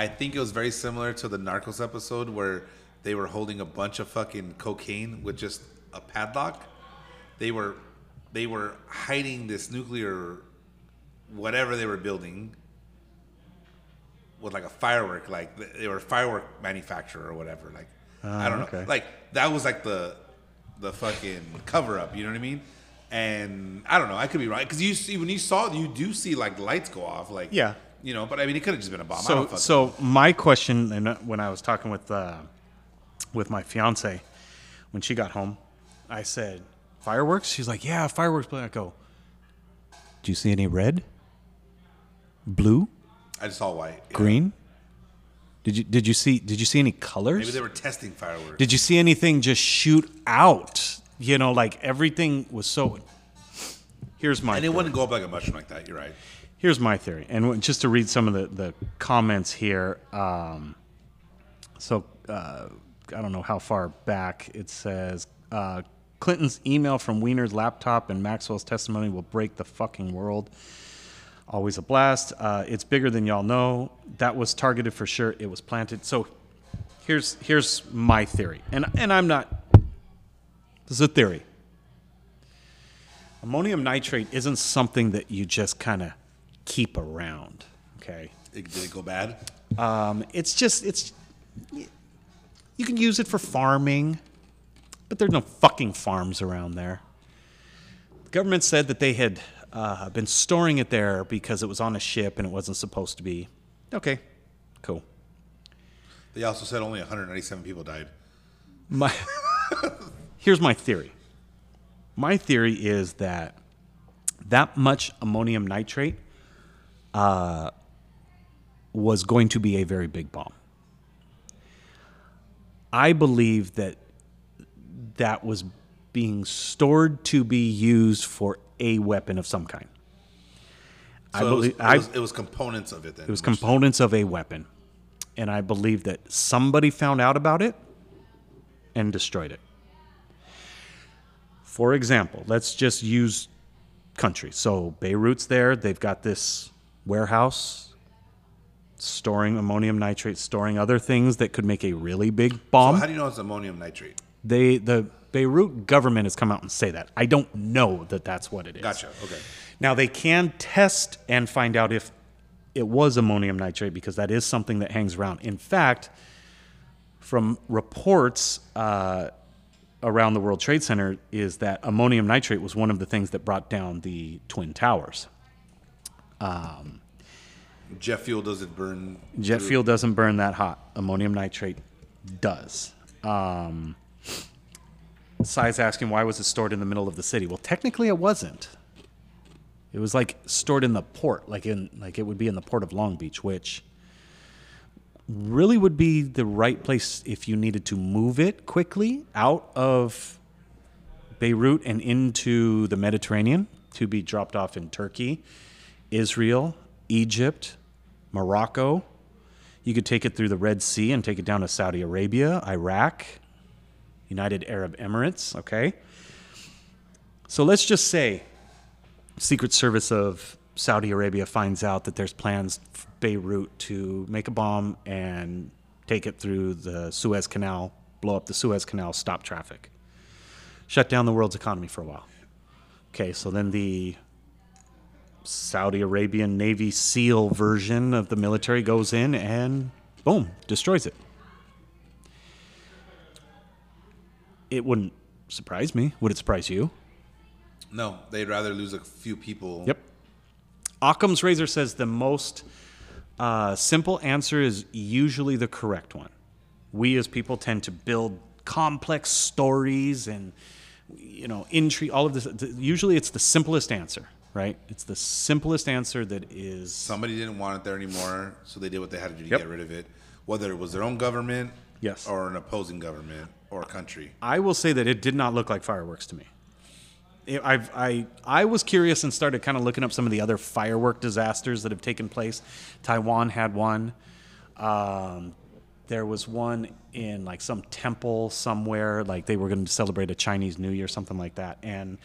I think it was very similar to the Narcos episode where they were holding a bunch of fucking cocaine with just a padlock. They were they were hiding this nuclear whatever they were building with like a firework like they were a firework manufacturer or whatever like I don't ah, know okay. like that was like the the fucking cover up you know what I mean and I don't know I could be right because you see when you saw you do see like lights go off like Yeah. You know but I mean it could have just been a bomb So, so my question, and uh, when I was talking with uh, with my fiance, when she got home, I said, "Fireworks." She's like, "Yeah, fireworks." But I go, "Do you see any red, blue, I just saw white Yeah. green? Did you did you see did you see any colors? Maybe they were testing fireworks. Did you see anything just shoot out? You know, like everything was so. Here's my and it theory. wouldn't go up like a mushroom like that. You're right. Here's my theory, and just to read some of the, the comments here. Um, so uh, I don't know how far back it says uh, Clinton's email from Weiner's laptop and Maxwell's testimony will break the fucking world. Always a blast. Uh, it's bigger than y'all know. That was targeted for sure. It was planted. So here's here's my theory, and and I'm not. This is a theory. Ammonium nitrate isn't something that you just kind of keep around. Okay. It, did it go bad? Um, it's just it's you can use it for farming, but there's no fucking farms around there. The government said that they had uh, been storing it there because it was on a ship and it wasn't supposed to be. Okay, cool. They also said only 197 people died. My here's my theory. my theory is that that much ammonium nitrate uh, was going to be a very big bomb. I believe that that was being stored to be used for a weapon of some kind. I So it, was, believe it, was, it was components of it then. it was components of a weapon, and I believe that somebody found out about it and destroyed it. For example, let's just use countries. So Beirut's there. They've got this warehouse storing ammonium nitrate, storing other things that could make a really big So bomb. how do you know it's ammonium nitrate? they the Beirut government has come out and say that. I don't know that that's what it is. Gotcha. Okay. Now they can test and find out if it was ammonium nitrate because that is something that hangs around. In fact, from reports uh, around the World Trade Center, is that ammonium nitrate was one of the things that brought down the twin towers. Jet fuel does it burn? Jet through- fuel doesn't burn that hot. Ammonium nitrate does. Um, Sai's asking why was it stored in the middle of the city? Well, technically it wasn't. It was like stored in the port, like in like it would be in the port of Long Beach, which really would be the right place if you needed to move it quickly out of Beirut and into the Mediterranean to be dropped off in Turkey, Israel, Egypt, Morocco. You could take it through the Red Sea and take it down to Saudi Arabia, Iraq, United Arab Emirates, okay? So let's just say Secret Service of Saudi Arabia finds out that there's plans Beirut to make a bomb and take it through the Suez Canal, blow up the Suez Canal, stop traffic, shut down the world's economy for a while. Okay, so then the Saudi Arabian Navy SEAL version of the military goes in and boom, destroys it. It wouldn't surprise me. Would it surprise you? No, they'd rather lose a few people. Yep. Occam's razor says the most uh, simple answer is usually the correct one. We as people tend to build complex stories and you know intrigue. All of this. Usually, it's the simplest answer, right? It's the simplest answer that is. Somebody didn't want it there anymore, so they did what they had to do to Yep. get rid of it. Whether it was their own government, Yes. or an opposing government or a country. I will say that it did not look like fireworks to me. It, I've, I I was curious and started kind of looking up some of the other firework disasters that have taken place. Taiwan had one. Um, there was one in like some temple somewhere, like they were going to celebrate a Chinese New Year, something like that, and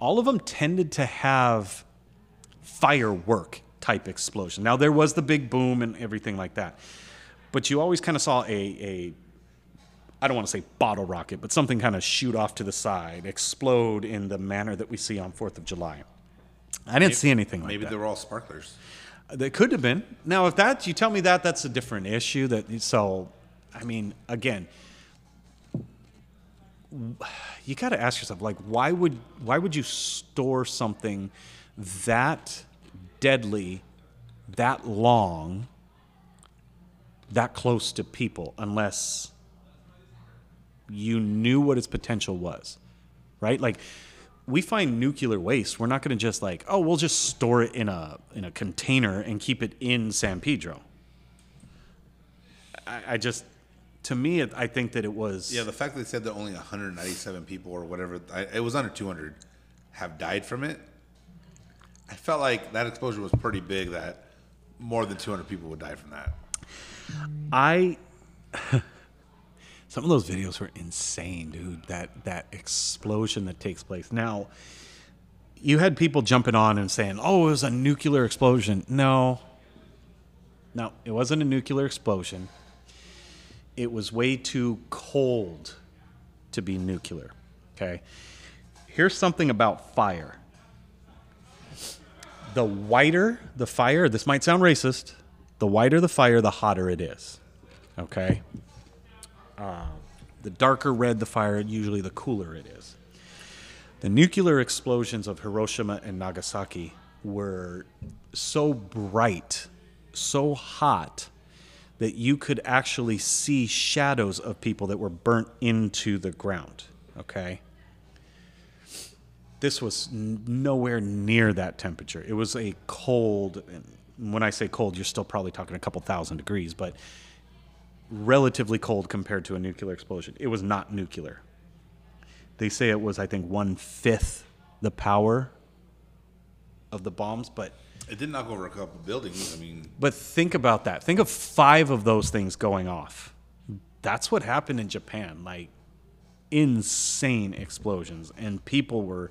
all of them tended to have firework type explosion. Now there was the big boom and everything like that, but you always kind of saw a a I don't want to say bottle rocket, but something kind of shoot off to the side, explode in the manner that we see on Fourth of July. I didn't see anything like Maybe that. Maybe they were all sparklers. They could have been. Now, if that you tell me that, that's a different issue. That so, I mean, again, you got to ask yourself, like, why would why would you store something that deadly, that long, that close to people, unless you knew what its potential was, right? Like, we find nuclear waste. We're not going to just like, oh, we'll just store it in a in a container and keep it in San Pedro. I, I just, to me, it, I think that it was. Yeah, the fact that they said that only 197 people or whatever, I, it was under 200, have died from it. I felt like that exposure was pretty big. That more than 200 people would die from that. I some of those videos were insane, dude. That that explosion that takes place. Now, you had people jumping on and saying, "Oh, it was a nuclear explosion." No. No, it wasn't a nuclear explosion. It was way too cold to be nuclear. Okay? Here's something about fire. The whiter the fire, this might sound racist, the whiter the fire, the hotter it is. Okay? Uh, the darker red the fire, usually the cooler it is. The nuclear explosions of Hiroshima and Nagasaki were so bright, so hot, that you could actually see shadows of people that were burnt into the ground. Okay? This was nowhere near that temperature. It was a cold. When I say cold, you're still probably talking a couple thousand degrees, but relatively cold compared to a nuclear explosion. It was not nuclear. They say it was, I think, one fifth the power of the bombs, but It did knock over a couple buildings. I mean, but think about that. Think of five of those things going off. That's what happened in Japan. Like insane explosions, and people were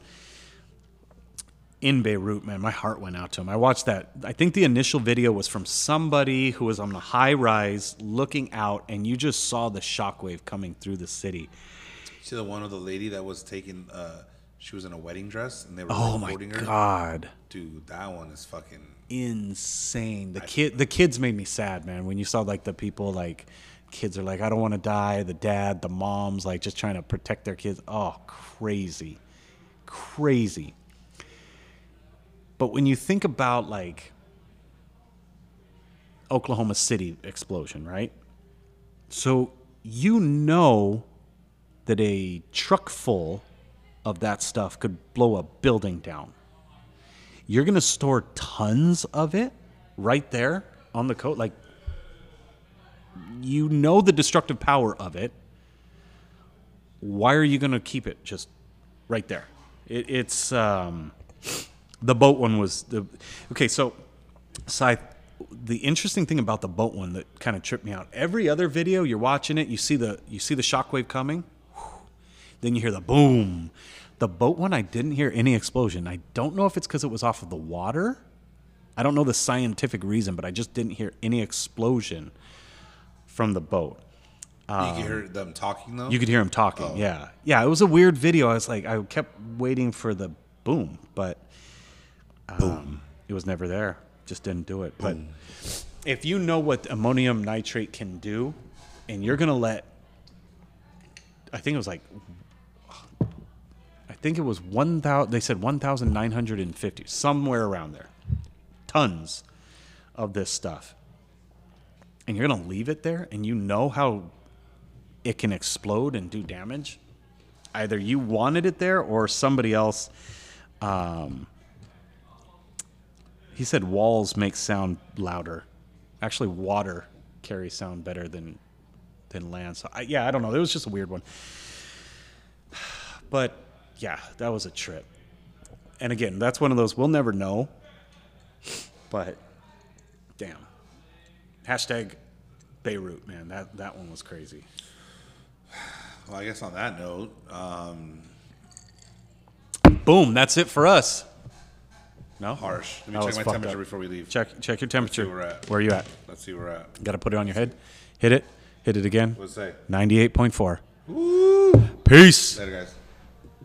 in Beirut. Man, my heart went out to them. I watched that. I think the initial video was from somebody who was on a high rise looking out, and you just saw the shockwave coming through the city. see the one of the lady that was taking. Uh, she was in a wedding dress, and they were Oh my recording her. god. Dude, that one is fucking. insane. The kid, the kids made me sad, man. When you saw like the people, like kids are like, I don't want to die. The dad, the moms, like just trying to protect their kids. Oh, crazy, crazy. But when you think about like Oklahoma City explosion, right? So you know that a truck full of that stuff could blow a building down you're going to store tons of it right there on the coat like you know the destructive power of it why are you going to keep it just right there it, it's um, the boat one was the okay so Scythe, the interesting thing about the boat one that kind of tripped me out every other video you're watching it you see the you see the shockwave coming then you hear the boom. The boat one, I didn't hear any explosion. I don't know if it's because it was off of the water. I don't know the scientific reason, but I just didn't hear any explosion from the boat. you could hear them talking though. Um, You could hear him talking. Yeah. Yeah, it was a weird video. I was like, I kept waiting for the boom, but um, it was never there. Just didn't do it. But if you know what ammonium nitrate can do, and you're going to let, I think it was like, think it was 1,000, they said 1,950, somewhere around there. Tons of this stuff. And you're going to leave it there, and you know how it can explode and do damage. Either you wanted it there or somebody else. Um, he said walls make sound louder. Actually, water carries sound better than than land. So I, yeah, I don't know. It was just a weird one. But yeah, that was a trip. And again, that's one of those we'll never know. But damn. Hashtag Beirut, man. That that one was crazy. well, I guess on that note, um, Boom, that's it for us. No? harsh. Let me That check my temperature up. before we leave. Check check your temperature. where we're at. Where are you at? Let's see where we're at. Got to put it on your head. Hit it. Hit it again. What's it say? 98.4. Peace. Later, guys.